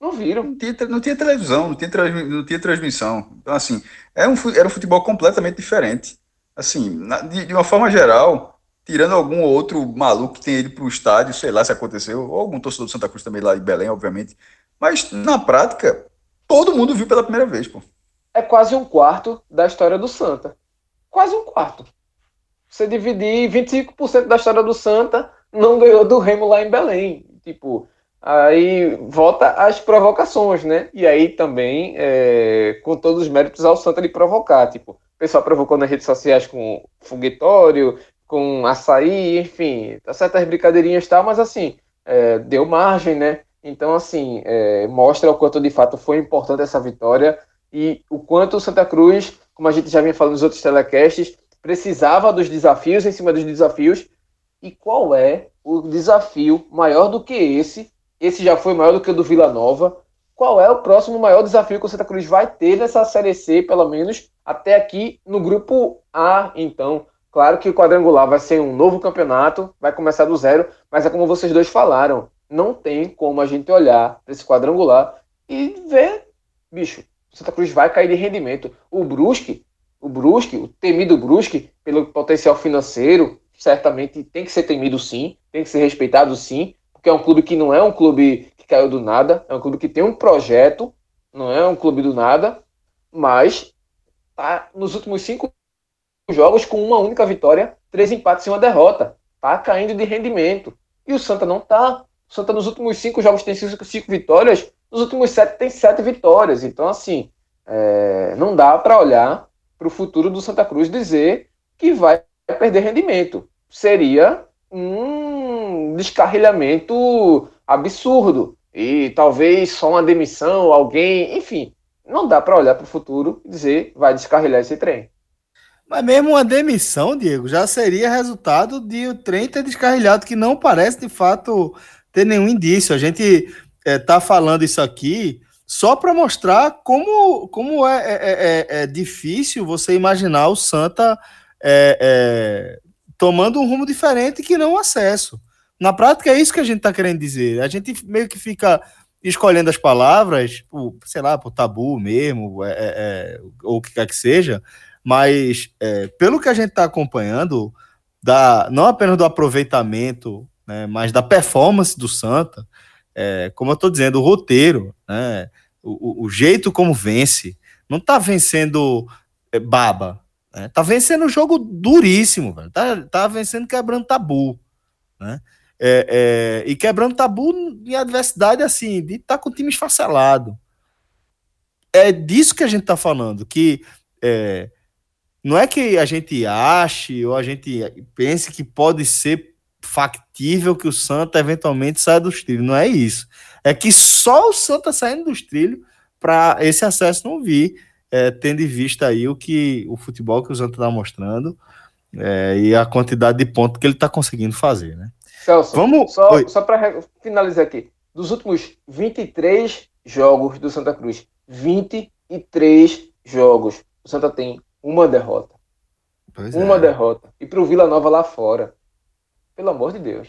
Não viram. Não tinha, não tinha televisão, não tinha, não tinha transmissão. Então, assim, era um, era um futebol completamente diferente. Assim, na, de, de, uma forma geral, tirando algum outro maluco que tenha ido para o estádio, sei lá se aconteceu, ou algum torcedor do Santa Cruz também lá em Belém, obviamente. Mas, na prática, todo mundo viu pela primeira vez, pô. É quase um quarto da história do Santa. Quase um quarto. Você dividir 25% da história do Santa, não ganhou do Remo lá em Belém. Tipo, aí volta às provocações, né? E aí também, é, com todos os méritos ao Santa de provocar. Tipo, o pessoal provocou nas redes sociais com foguetório, com açaí, enfim, certas brincadeirinhas e tal, mas assim, é, deu margem, né? Então, assim, é, mostra o quanto de fato foi importante essa vitória e o quanto o Santa Cruz, como a gente já vinha falando nos outros telecasts, precisava dos desafios em cima dos desafios. E qual é o desafio maior do que esse? Esse já foi maior do que o do Vila Nova. Qual é o próximo maior desafio que o Santa Cruz vai ter nessa Série C, pelo menos até aqui no grupo A? Então, claro que o quadrangular vai ser um novo campeonato, vai começar do zero, mas é como vocês dois falaram não tem como a gente olhar para esse quadrangular e ver, bicho, Santa Cruz vai cair de rendimento. O Brusque, o Brusque, o temido Brusque, pelo potencial financeiro, certamente tem que ser temido sim, tem que ser respeitado sim, porque é um clube que não é um clube que caiu do nada, é um clube que tem um projeto, não é um clube do nada, mas tá nos últimos cinco jogos com uma única vitória, três empates e uma derrota. Tá caindo de rendimento. E o Santa não tá. O Santa nos últimos cinco jogos tem cinco, cinco vitórias, nos últimos sete tem sete vitórias. Então, assim, é, não dá para olhar para o futuro do Santa Cruz dizer que vai perder rendimento. Seria um descarrilhamento absurdo. E talvez só uma demissão, alguém, enfim, não dá para olhar para o futuro e dizer vai descarrilhar esse trem. Mas mesmo uma demissão, Diego, já seria resultado de o trem ter descarrilhado, que não parece de fato ter nenhum indício. A gente está é, falando isso aqui só para mostrar como, como é, é, é, é, difícil você imaginar o Santa é, é, tomando um rumo diferente que não o acesso. Na prática, é isso que a gente está querendo dizer. A gente meio que fica escolhendo as palavras, por, sei lá, por tabu mesmo, ou o que quer que seja, mas pelo que a gente está acompanhando, da, não apenas do aproveitamento, né, mas da performance do Santa, é, como eu estou dizendo, o roteiro, né, o, o, jeito como vence, não está vencendo é, baba, né, tá vencendo um jogo duríssimo, velho, tá, tá vencendo quebrando tabu, né, é, é, e quebrando tabu em adversidade assim, de estar tá com o time esfacelado. É disso que a gente está falando, que é, não é que a gente ache ou a gente pense que pode ser factível que o Santa eventualmente saia dos trilhos. Não é isso. É que só o Santa saindo dos trilhos para esse acesso não vir, é, tendo em vista aí o que o futebol que o Santa está mostrando é, e a quantidade de pontos que ele está conseguindo fazer, né? Celso, Vamos... só, só para finalizar aqui. Dos últimos 23 jogos do Santa Cruz, 23 jogos, o Santa tem uma derrota. Pois uma é. derrota. E para o Vila Nova lá fora. Pelo amor de Deus.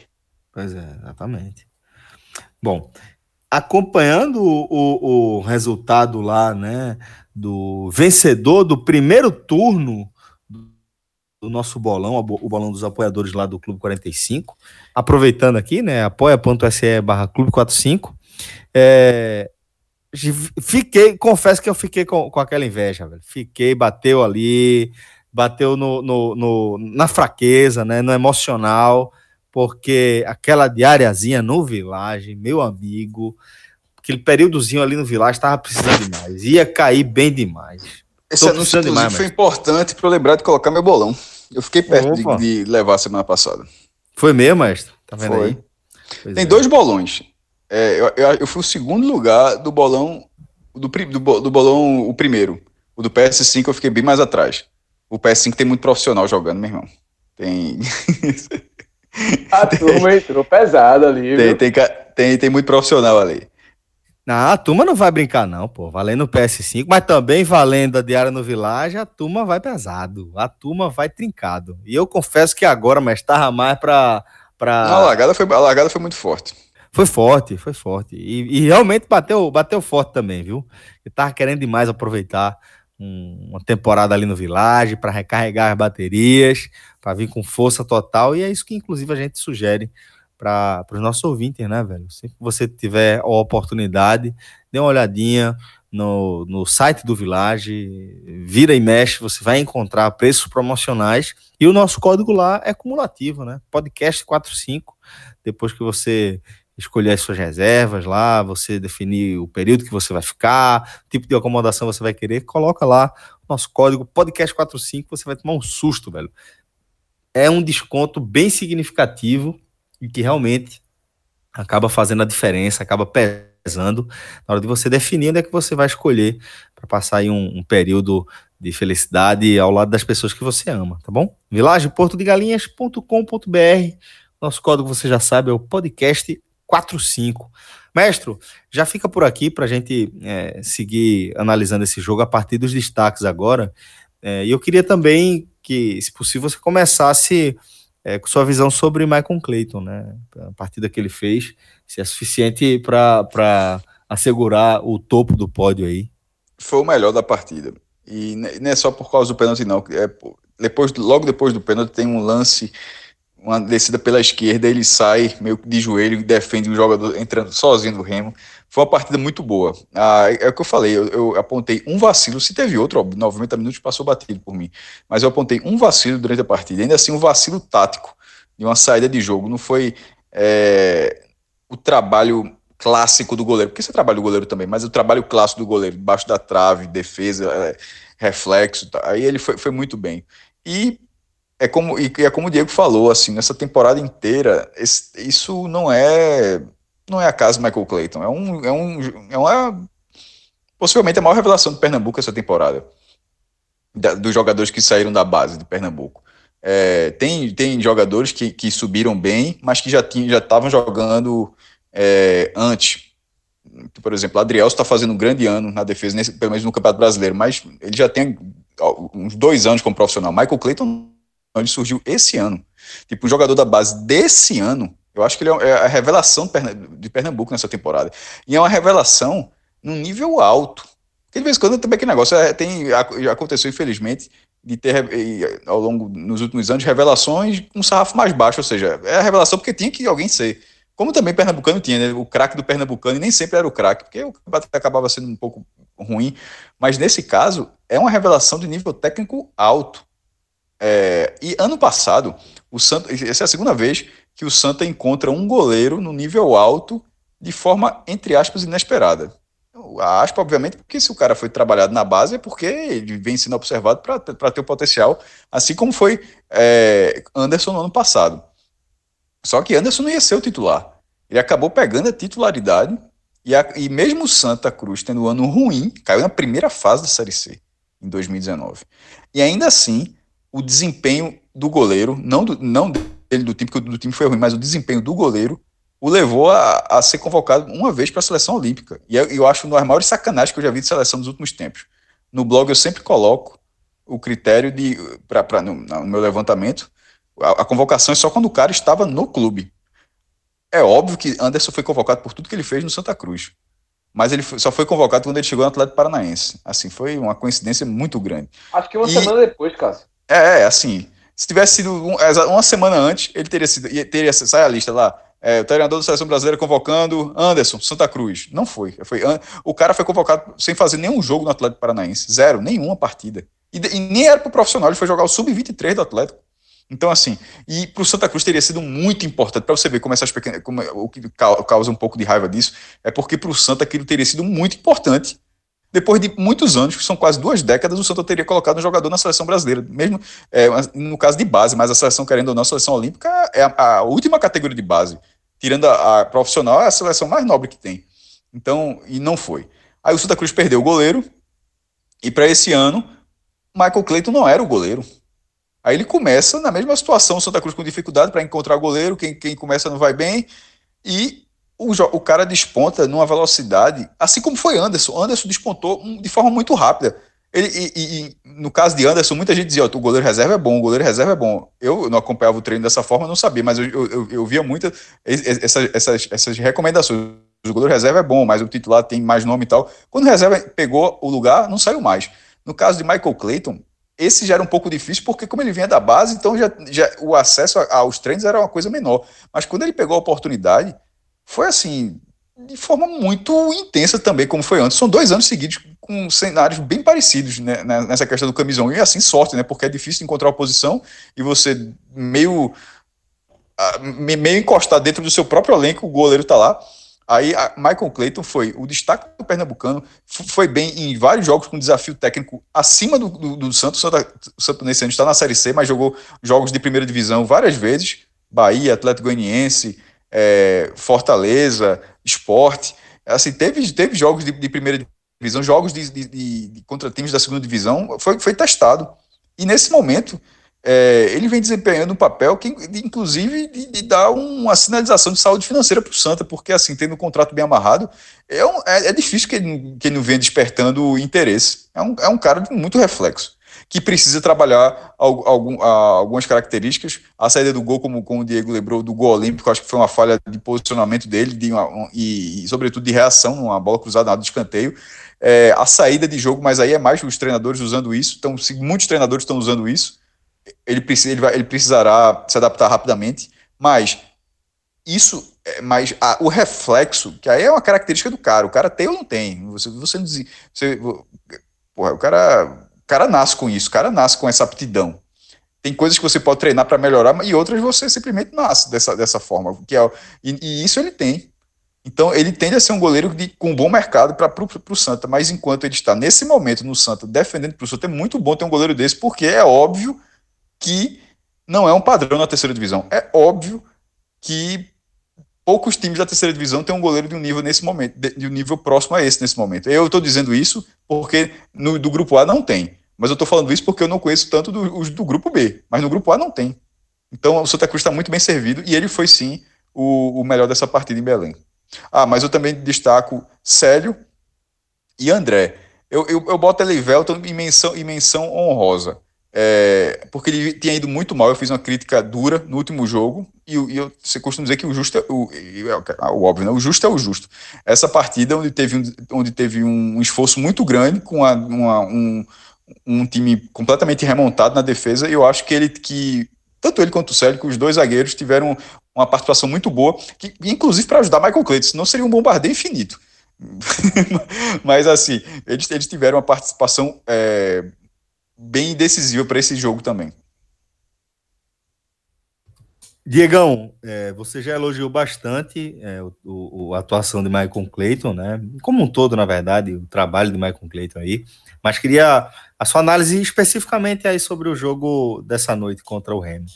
Pois é, exatamente. Bom, acompanhando o, o, resultado lá, né, do vencedor do primeiro turno do nosso bolão, o bolão dos apoiadores lá do Clube 45, aproveitando aqui, né, apoia.se barra Clube 45, é, fiquei, confesso que eu fiquei com, com aquela inveja, velho. Fiquei, bateu ali, bateu no, no, no, na fraqueza, né, no emocional, porque aquela diariazinha no Village, meu amigo, aquele períodozinho ali no Village estava precisando demais, ia cair bem demais. Esse Tô anúncio demais, foi importante para eu lembrar de colocar meu bolão. Eu fiquei perto de, de, levar semana passada. Foi mesmo, mestre? Tá vendo foi. aí? Pois Tem é. dois bolões. É, eu, eu, eu, fui o segundo lugar do bolão do, do, do bolão, o primeiro. O do PS5 eu fiquei bem mais atrás. O PS5 tem muito profissional jogando, meu irmão. Tem. A turma entrou pesada ali. Tem, tem, tem, tem, muito profissional ali. Não, a turma não vai brincar, não, pô. Valendo o PS5, mas também valendo a Diária no Village, a turma vai pesado. A turma vai trincado. E eu confesso que agora, mas estava mais pra. pra... Não, a, largada foi, a largada foi muito forte. Foi forte, foi forte. E, e realmente bateu, bateu forte também, viu? Eu tava querendo demais aproveitar um, uma temporada ali no Village para recarregar as baterias, para vir com força total, e é isso que inclusive a gente sugere para os nossos ouvintes, né, velho? Que você tiver a oportunidade, dê uma olhadinha no, no site do Village, vira e mexe, você vai encontrar preços promocionais e o nosso código lá é cumulativo, né? Podcast 45. Depois que você escolher as suas reservas lá, você definir o período que você vai ficar, tipo de acomodação você vai querer, coloca lá nosso código podcast45, você vai tomar um susto, velho. É um desconto bem significativo e que realmente acaba fazendo a diferença, acaba pesando na hora de você definir onde é que você vai escolher para passar aí um, um, período de felicidade ao lado das pessoas que você ama, tá bom? vilageportodegalinhas.com.br nosso código você já sabe, é o podcast 4-5. Mestre, já fica por aqui para a gente é, seguir analisando esse jogo a partir dos destaques agora. É, e eu queria também que, se possível, você começasse é, com sua visão sobre Michael Clayton, né? A partida que ele fez, se é suficiente para assegurar o topo do pódio aí. Foi o melhor da partida. E não é só por causa do pênalti, não. É, depois, logo depois do pênalti tem um lance uma descida pela esquerda, ele sai meio que de joelho e defende um jogador entrando sozinho no Remo. Foi uma partida muito boa. Ah, é o que eu falei, eu, eu, apontei um vacilo, se teve outro, ó, 90 minutos passou batido por mim, mas eu apontei um vacilo durante a partida, ainda assim um vacilo tático de uma saída de jogo, não foi é, o trabalho clássico do goleiro, porque você trabalha o goleiro também, mas o trabalho clássico do goleiro, debaixo da trave, defesa, é, reflexo, tá, aí ele foi, foi muito bem. E é como, e é como o Diego falou, assim, nessa temporada inteira, esse, isso não é não é a casa do Michael Clayton, é um, é um é uma possivelmente a maior revelação do Pernambuco essa temporada. da, dos jogadores que saíram da base de Pernambuco. É, tem, tem jogadores que, que subiram bem, mas que já estavam já jogando é, antes. Por exemplo, Adriel está fazendo um grande ano na defesa, nesse, pelo menos no Campeonato Brasileiro, mas ele já tem uns dois anos como profissional. Michael Clayton surgiu esse ano. Tipo, um jogador da base desse ano, eu acho que ele é, é a revelação de Pernambuco nessa temporada. E é uma revelação num nível alto. Porque de vez em quando também que negócio é, tem, aconteceu, infelizmente, de ter ao longo nos últimos anos revelações com um sarrafo mais baixo, ou seja, é a revelação porque tinha que alguém ser. Como também Pernambucano tinha, né? o craque do Pernambucano, e nem sempre era o craque, porque o acabava sendo um pouco ruim, mas nesse caso é uma revelação de nível técnico alto. É, e ano passado, o Santa, essa é a segunda vez que o Santa encontra um goleiro no nível alto de forma, entre aspas, inesperada. A aspa, obviamente, porque se o cara foi trabalhado na base é porque ele vem sendo observado para ter o potencial, assim como foi é, Anderson no ano passado. Só que Anderson não ia ser o titular. Ele acabou pegando a titularidade e, a, e mesmo o Santa Cruz tendo um ano ruim, caiu na primeira fase da Série C em 2019. E ainda assim, o desempenho do goleiro, não, do, não dele do time, porque o do time foi ruim, mas o desempenho do goleiro o levou a, a ser convocado uma vez para a seleção olímpica. E eu, eu acho uma das maiores sacanagens que eu já vi de seleção nos últimos tempos. No blog eu sempre coloco o critério de, pra, pra no, no, meu levantamento, a, a, convocação é só quando o cara estava no clube. É óbvio que Anderson foi convocado por tudo que ele fez no Santa Cruz. Mas ele só foi convocado quando ele chegou no Atlético Paranaense. Assim, foi uma coincidência muito grande. Acho que uma e, semana depois, Cássio. É, é, assim. Se tivesse sido um, uma semana antes, ele teria sido. Teria, sai a lista lá. É, o treinador da seleção brasileira convocando Anderson, Santa Cruz. Não foi. foi. O cara foi convocado sem fazer nenhum jogo no Atlético Paranaense. Zero, nenhuma partida. E, e nem era pro profissional, ele foi jogar o Sub-23 do Atlético. Então, assim, e para o Santa Cruz teria sido muito importante, para você ver como essas pequenas. Como, o que causa um pouco de raiva disso, é porque para o Santa aquilo teria sido muito importante depois de muitos anos, que são quase duas décadas, o Santa teria colocado um jogador na seleção brasileira, mesmo é, no caso de base, mas a seleção, querendo ou não, a seleção olímpica é a, a última categoria de base. Tirando a, a, profissional, é a seleção mais nobre que tem. Então, e não foi. Aí o Santa Cruz perdeu o goleiro, e para esse ano, Michael Clayton não era o goleiro. Aí ele começa na mesma situação, o Santa Cruz com dificuldade para encontrar o goleiro, quem, quem começa não vai bem, e o, o cara desponta numa velocidade, assim como foi Anderson. Anderson despontou de forma muito rápida. Ele, e, e, no caso de Anderson, muita gente dizia: o goleiro reserva é bom, o goleiro reserva é bom. Eu não acompanhava o treino dessa forma, não sabia, mas eu, eu, eu via muitas essas, essas, essas recomendações. O goleiro reserva é bom, mas o titular tem mais nome e tal. Quando o reserva pegou o lugar, não saiu mais. No caso de Michael Clayton, esse já era um pouco difícil, porque como ele vinha da base, então já, já o acesso aos treinos era uma coisa menor. Mas quando ele pegou a oportunidade, foi assim, de forma muito intensa também, como foi antes. São dois anos seguidos com cenários bem parecidos né, nessa questão do camisão. E assim, sorte, né? Porque é difícil encontrar oposição e você meio, meio encostar dentro do seu próprio elenco, o goleiro tá lá. Aí Michael Clayton foi o destaque do Pernambucano, foi bem em vários jogos com desafio técnico acima do, do, do Santos. O Santos nesse ano está na Série C, mas jogou jogos de primeira divisão várias vezes. Bahia, Atlético Goianiense, é, Fortaleza, Esporte. Assim, teve, teve jogos de, de primeira divisão, jogos de, de, de, contra times da segunda divisão, foi, foi testado. E nesse momento, é, ele vem desempenhando um papel que, inclusive, de, de dar uma sinalização de saúde financeira para o Santa, porque, assim, tendo um contrato bem amarrado, é, um, é, é, difícil que ele, que ele não venha despertando interesse. É um, é um cara de muito reflexo que precisa trabalhar algum, algumas características. A saída do gol, como, como o Diego lembrou, do gol olímpico, acho que foi uma falha de posicionamento dele de uma, um, e, e, sobretudo, de reação, uma bola cruzada na do escanteio. É, a saída de jogo, mas aí é mais os treinadores usando isso. Então, se muitos treinadores estão usando isso, ele, precisa, ele, vai, ele precisará se adaptar rapidamente. Mas isso, é, mas a, o reflexo, que aí é uma característica do cara. O cara tem ou não tem? Você, você não diz. Você, porra, o cara cara nasce com isso, o cara nasce com essa aptidão. Tem coisas que você pode treinar para melhorar e outras você simplesmente nasce dessa, dessa forma. Que é, e, e isso ele tem. Então ele tende a ser um goleiro de, com um bom mercado para o Santa, mas enquanto ele está nesse momento no Santa defendendo para o Santa, é muito bom ter um goleiro desse, porque é óbvio que não é um padrão na terceira divisão. É óbvio que poucos times da terceira divisão têm um goleiro de um nível nesse momento, de, de um nível próximo a esse nesse momento. Eu estou dizendo isso porque no, do grupo A não tem. Mas eu estou falando isso porque eu não conheço tanto do, os do grupo B, mas no grupo A não tem. Então o Santa Cruz está muito bem servido e ele foi sim o, o melhor dessa partida em Belém. Ah, mas eu também destaco Célio e André. Eu, eu, eu boto Elivelton em menção, em menção honrosa. É, porque ele tinha ido muito mal. Eu fiz uma crítica dura no último jogo. E, e eu, você costuma dizer que o justo é o, é o óbvio, né? O justo é o justo. Essa partida onde teve um, onde teve um esforço muito grande com a, uma, um, um time completamente remontado na defesa. Eu acho que ele que tanto ele quanto o Célio, os dois zagueiros tiveram uma participação muito boa, que inclusive para ajudar Michael Cleiton, senão seria um bombardeio infinito. Mas assim, eles, eles tiveram uma participação é, bem decisiva para esse jogo também. Diegão, é, você já elogiou bastante é, o, o, a atuação de Michael Clayton, né? Como um todo, na verdade, o trabalho de Michael Clayton aí. Mas queria a sua análise especificamente aí sobre o jogo dessa noite contra o Remo.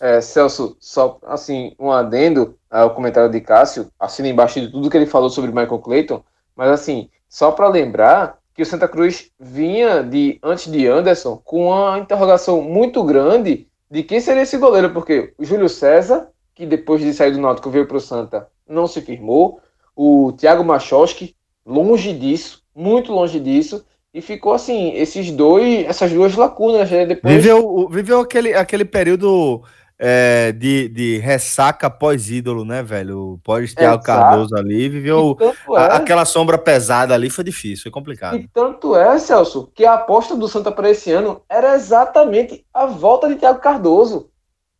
É, Celso, só assim, um adendo ao comentário de Cássio, assina embaixo de tudo que ele falou sobre Michael Clayton, mas assim, só para lembrar que o Santa Cruz vinha de antes de Anderson com uma interrogação muito grande de quem seria esse goleiro, porque o Júlio César, que depois de sair do Náutico veio para o Santa, não se firmou, o Thiago Machoski, longe disso, muito longe disso, e ficou assim, esses dois, essas duas lacunas, né? Depois... Viveu, viveu aquele, aquele período é, de, de ressaca pós-ídolo, né, velho? Pós-Thiago Cardoso ali, viveu é, a, aquela sombra pesada ali, foi difícil, foi complicado. E tanto é, Celso, que a aposta do Santa para esse ano era exatamente a volta de Thiago Cardoso.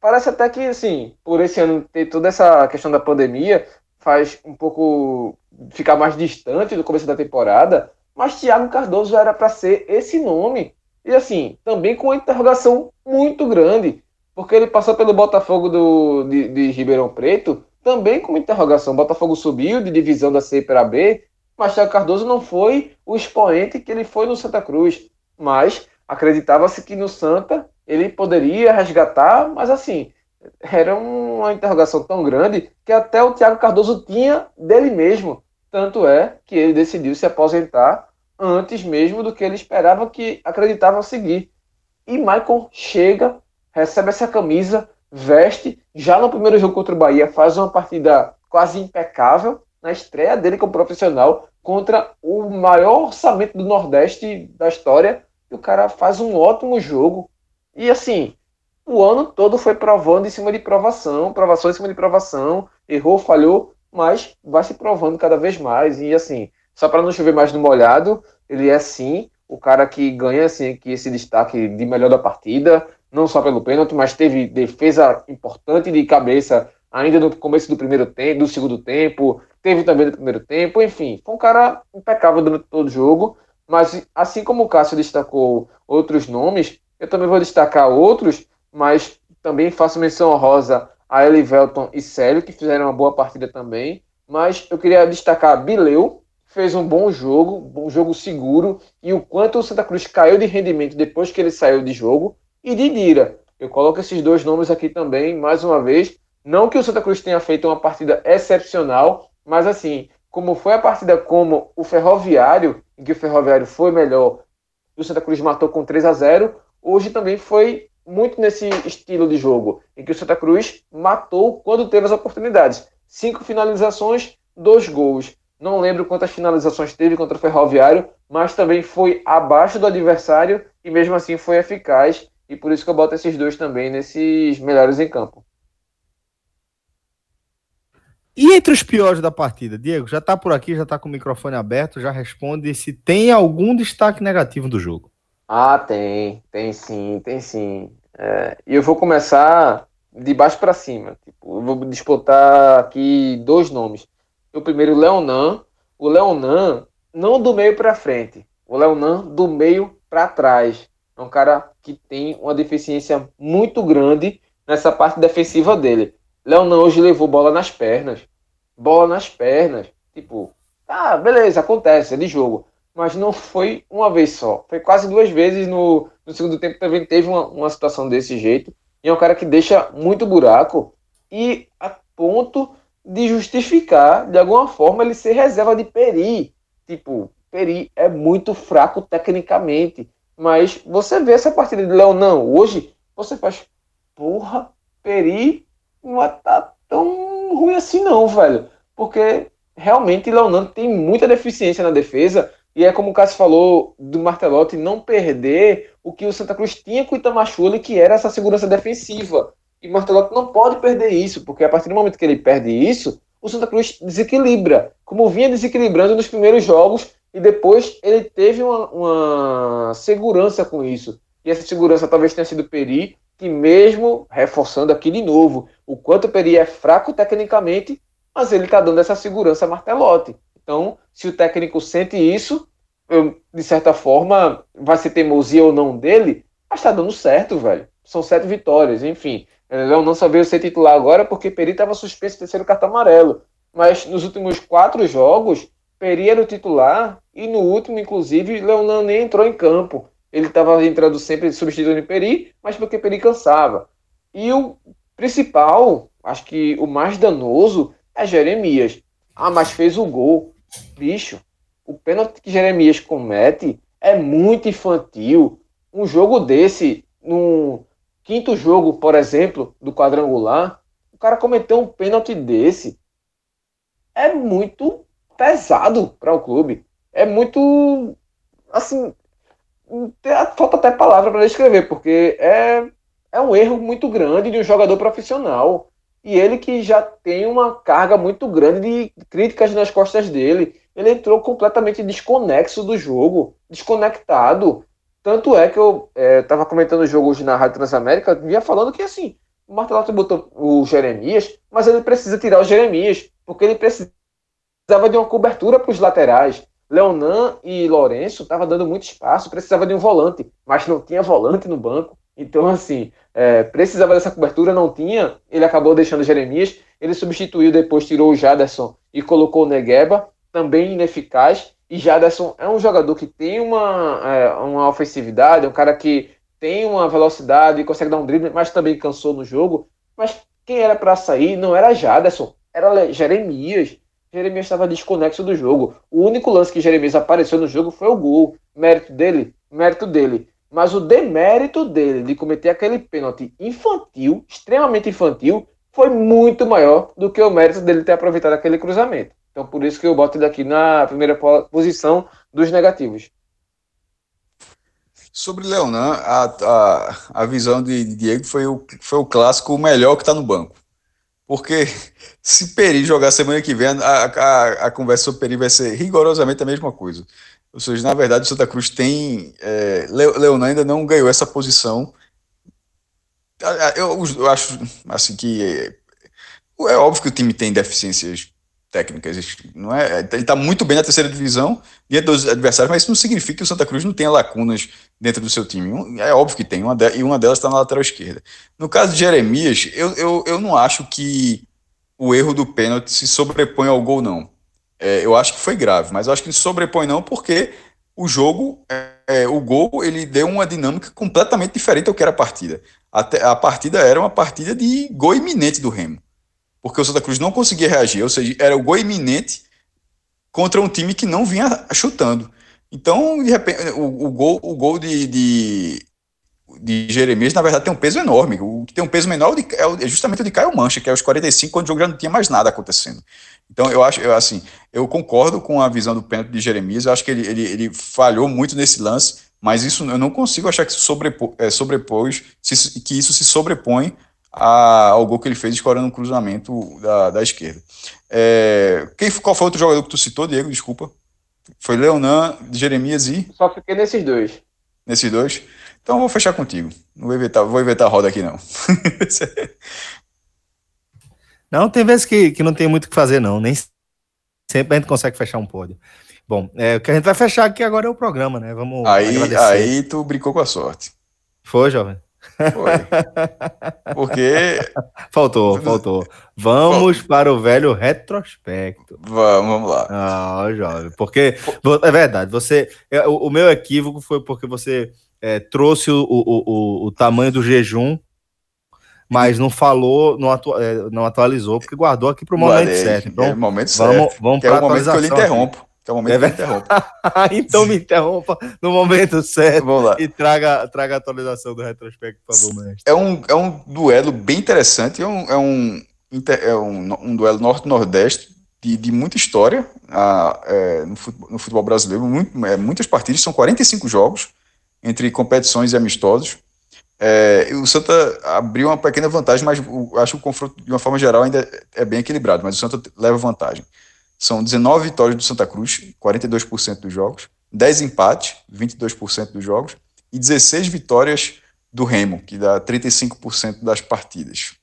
Parece até que, assim, por esse ano ter toda essa questão da pandemia, faz um pouco ficar mais distante do começo da temporada, mas Thiago Cardoso era para ser esse nome. E assim, também com uma interrogação muito grande porque ele passou pelo Botafogo do, de, de Ribeirão Preto, também com interrogação. O Botafogo subiu de divisão da C para B, mas Thiago Cardoso não foi o expoente que ele foi no Santa Cruz. Mas acreditava-se que no Santa ele poderia resgatar, mas assim, era uma interrogação tão grande que até o Thiago Cardoso tinha dele mesmo. Tanto é que ele decidiu se aposentar antes mesmo do que ele esperava que acreditava seguir. E Michael chega recebe essa camisa, veste, já no primeiro jogo contra o Bahia, faz uma partida quase impecável, na estreia dele como profissional, contra o maior orçamento do Nordeste da história, e o cara faz um ótimo jogo. E assim, o ano todo foi provando em cima de provação, provação em cima de provação, errou, falhou, mas vai se provando cada vez mais. E assim, só para não chover mais no molhado, ele é sim o cara que ganha assim, que esse destaque de melhor da partida, não só pelo pênalti, mas teve defesa importante de cabeça ainda no começo do primeiro tempo, do segundo tempo, teve também no primeiro tempo, enfim, foi um cara impecável durante todo o jogo, mas assim como o Cássio destacou outros nomes, eu também vou destacar outros, mas também faço menção honrosa a Elivelton e Célio, que fizeram uma boa partida também, mas eu queria destacar Bileu, fez um bom jogo, um jogo seguro, e o quanto o Santa Cruz caiu de rendimento depois que ele saiu de jogo, e Didira. Eu coloco esses dois nomes aqui também, mais uma vez. Não que o Santa Cruz tenha feito uma partida excepcional, mas assim, como foi a partida como o Ferroviário, em que o Ferroviário foi melhor, e o Santa Cruz matou com 3 a 0 hoje também foi muito nesse estilo de jogo, em que o Santa Cruz matou quando teve as oportunidades. Cinco finalizações, dois gols. Não lembro quantas finalizações teve contra o Ferroviário, mas também foi abaixo do adversário e mesmo assim foi eficaz e por isso que eu boto esses dois também nesses melhores em campo. E entre os piores da partida, Diego, já tá por aqui, já tá com o microfone aberto, já responde se tem algum destaque negativo do jogo. Ah, tem, tem sim, tem sim. É, e eu vou começar de baixo para cima. Tipo, eu vou disputar aqui dois nomes. O primeiro, Leonan. O Leonan, não do meio para frente. O Leonan do meio para trás. É um cara que tem uma deficiência muito grande nessa parte defensiva dele. Leonan hoje levou bola nas pernas. Bola nas pernas. Tipo, ah, beleza, acontece, é de jogo. Mas não foi uma vez só. Foi quase duas vezes no, no segundo tempo também teve uma, uma situação desse jeito. E é um cara que deixa muito buraco e a ponto de justificar, de alguma forma, ele ser reserva de Peri. Tipo, Peri é muito fraco tecnicamente Mas você vê essa partida de Leonan hoje, você faz, porra, Peri não tá tão ruim assim não, velho. Porque realmente Leonan tem muita deficiência na defesa. E é como o Cássio falou do Martelotti, não perder o que o Santa Cruz tinha com o Itamachule, que era essa segurança defensiva. E o Martelotti não pode perder isso, porque a partir do momento que ele perde isso, o Santa Cruz desequilibra, como vinha desequilibrando nos primeiros jogos, e depois ele teve uma, uma segurança com isso. E essa segurança talvez tenha sido Peri, que mesmo reforçando aqui de novo, o quanto o Peri é fraco tecnicamente, mas ele está dando essa segurança a Martelotti. Então, se o técnico sente isso, eu, de certa forma, vai ser teimosia ou não dele, mas está dando certo, velho. São sete vitórias, enfim. Leão não só veio ser titular agora porque Peri estava suspenso terceiro cartão amarelo. Mas nos últimos quatro jogos, Peri era o titular e no último, inclusive, Leonan nem entrou em campo. Ele estava entrando sempre substituindo Peri, mas porque Peri cansava. E o principal, acho que o mais danoso, é Jeremias. Ah, mas fez o gol. Bicho, o pênalti que Jeremias comete é muito infantil. Um jogo desse, num quinto jogo, por exemplo, do quadrangular, o cara cometeu um pênalti desse. É muito pesado para o clube. É muito. Assim. Falta até palavra para descrever, porque é, é um erro muito grande de um jogador profissional. E ele que já tem uma carga muito grande de críticas nas costas dele. Ele entrou completamente desconexo do jogo, desconectado. Tanto é que eu estava é, comentando o jogo hoje na Rádio Transamérica, vinha falando que assim, o Martelotti botou o Jeremias, mas ele precisa tirar o Jeremias, porque ele precisava de uma cobertura para os laterais. Leonan e Lourenço estavam dando muito espaço, precisava de um volante, mas não tinha volante no banco. Então, assim, é, precisava dessa cobertura, não tinha. Ele acabou deixando Jeremias. Ele substituiu, depois tirou o Jaderson e colocou o Negueba, também ineficaz. E Jaderson é um jogador que tem uma, é, uma ofensividade, é um cara que tem uma velocidade, consegue dar um drible, mas também cansou no jogo. Mas quem era para sair não era Jaderson, era Jeremias. Jeremias estava desconexo do jogo. O único lance que Jeremias apareceu no jogo foi o gol. Mérito dele? Mérito dele. Mas o demérito dele de cometer aquele pênalti infantil, extremamente infantil, foi muito maior do que o mérito dele ter aproveitado aquele cruzamento. Então por isso que eu boto ele aqui na primeira posição dos negativos. Sobre Leonan, a, a, a visão de Diego foi o, foi o clássico melhor que está no banco. Porque se Peri jogar semana que vem, a, a, a conversa sobre Peri vai ser rigorosamente a mesma coisa. Ou seja, na verdade, o Santa Cruz tem. É, ainda não ganhou essa posição. Eu, eu acho assim que é, é, óbvio que o time tem deficiências técnicas. Não é, ele está muito bem na terceira divisão diante dos adversários, mas isso não significa que o Santa Cruz não tenha lacunas dentro do seu time. É óbvio que tem, uma de, e uma delas está na lateral esquerda. No caso de Jeremias, eu, eu, eu não acho que o erro do pênalti se sobrepõe ao gol, não. É, eu acho que foi grave, mas eu acho que se sobrepõe, não, porque o jogo, é, é, o gol, ele deu uma dinâmica completamente diferente ao que era a partida. A partida era uma partida de gol iminente do Remo porque o Santa Cruz não conseguia reagir, ou seja, era o gol iminente contra um time que não vinha chutando. Então, de repente, o, o gol, o gol de, de, de, Jeremias, na verdade, tem um peso enorme. O que tem um peso menor é, é justamente o de Caio Mancha, que é os 45, quando o jogo já não tinha mais nada acontecendo. Então, eu acho, eu, assim, eu concordo com a visão do pênalti de Jeremias, eu acho que ele, ele, ele falhou muito nesse lance, mas isso eu não consigo achar que sobrepo, é, sobrepôs, se, que isso se sobrepõe a, ao gol que ele fez escorando um cruzamento da, da esquerda. É, quem, qual foi outro jogador que tu citou, Diego? Desculpa. Foi Leonan, Jeremias e. Só fiquei nesses dois. Nesses dois? Então eu vou fechar contigo. Não vou inventar, vou inventar a roda aqui, não. não, tem vezes que, que não tem muito o que fazer, não. Nem sempre a gente consegue fechar um pódio. Bom, é, o que a gente vai fechar aqui agora é o programa, né? Vamos aí, aí tu brincou com a sorte. Foi, jovem. Foi. Porque. Faltou, faltou. Vamos para o velho retrospecto. Vamos, vamos lá. Ah, jovem. Porque, é verdade, você. É, o, o meu equívoco foi porque você é, trouxe o, o, o, tamanho do jejum, mas não falou, não, é, não atualizou, porque guardou aqui para o momento certo. Então, é momento vamos, certo. Vamos para é o momento que eu lhe interrompo. Aqui. Que é o momento É que interrompe. então me interrompa no momento certo Vamos lá. e traga, traga a atualização do retrospecto, por favor, mestre. É um, é um duelo bem interessante, é um, é um, é um, um duelo norte-nordeste de, de muita história é, no, futebol, no futebol brasileiro, muito- é, muitas partidas, são 45 jogos entre competições e amistosos. É, o Santa abriu uma pequena vantagem, mas o- acho que o confronto, de uma forma geral, ainda é bem equilibrado, mas o Santa leva vantagem. São 19 vitórias do Santa Cruz, 42% dos jogos, 10 empates, 22% dos jogos, e 16 vitórias do Remo, que dá 35% das partidas.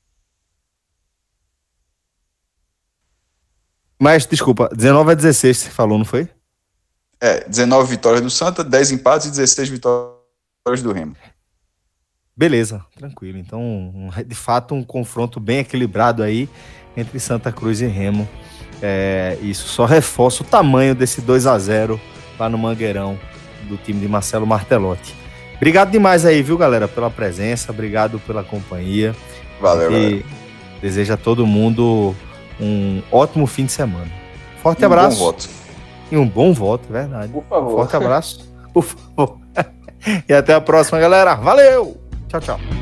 Mas, desculpa, 19 a 16 você falou, não foi? É, 19 vitórias do Santa, 10 empates e 16 vitórias do Remo. Beleza, tranquilo. Então, de fato, um confronto bem equilibrado aí entre Santa Cruz e Remo. É, isso só reforça o tamanho desse 2 a 0 lá no Mangueirão do time de Marcelo Martelotti. Obrigado demais aí, viu, galera, pela presença, obrigado pela companhia. Valeu, e desejo a todo mundo um ótimo fim de semana. Forte Um abraço Bom voto. e um bom voto, verdade. Por favor. Forte abraço, por favor. e até a próxima, galera. Valeu! Tchau, tchau.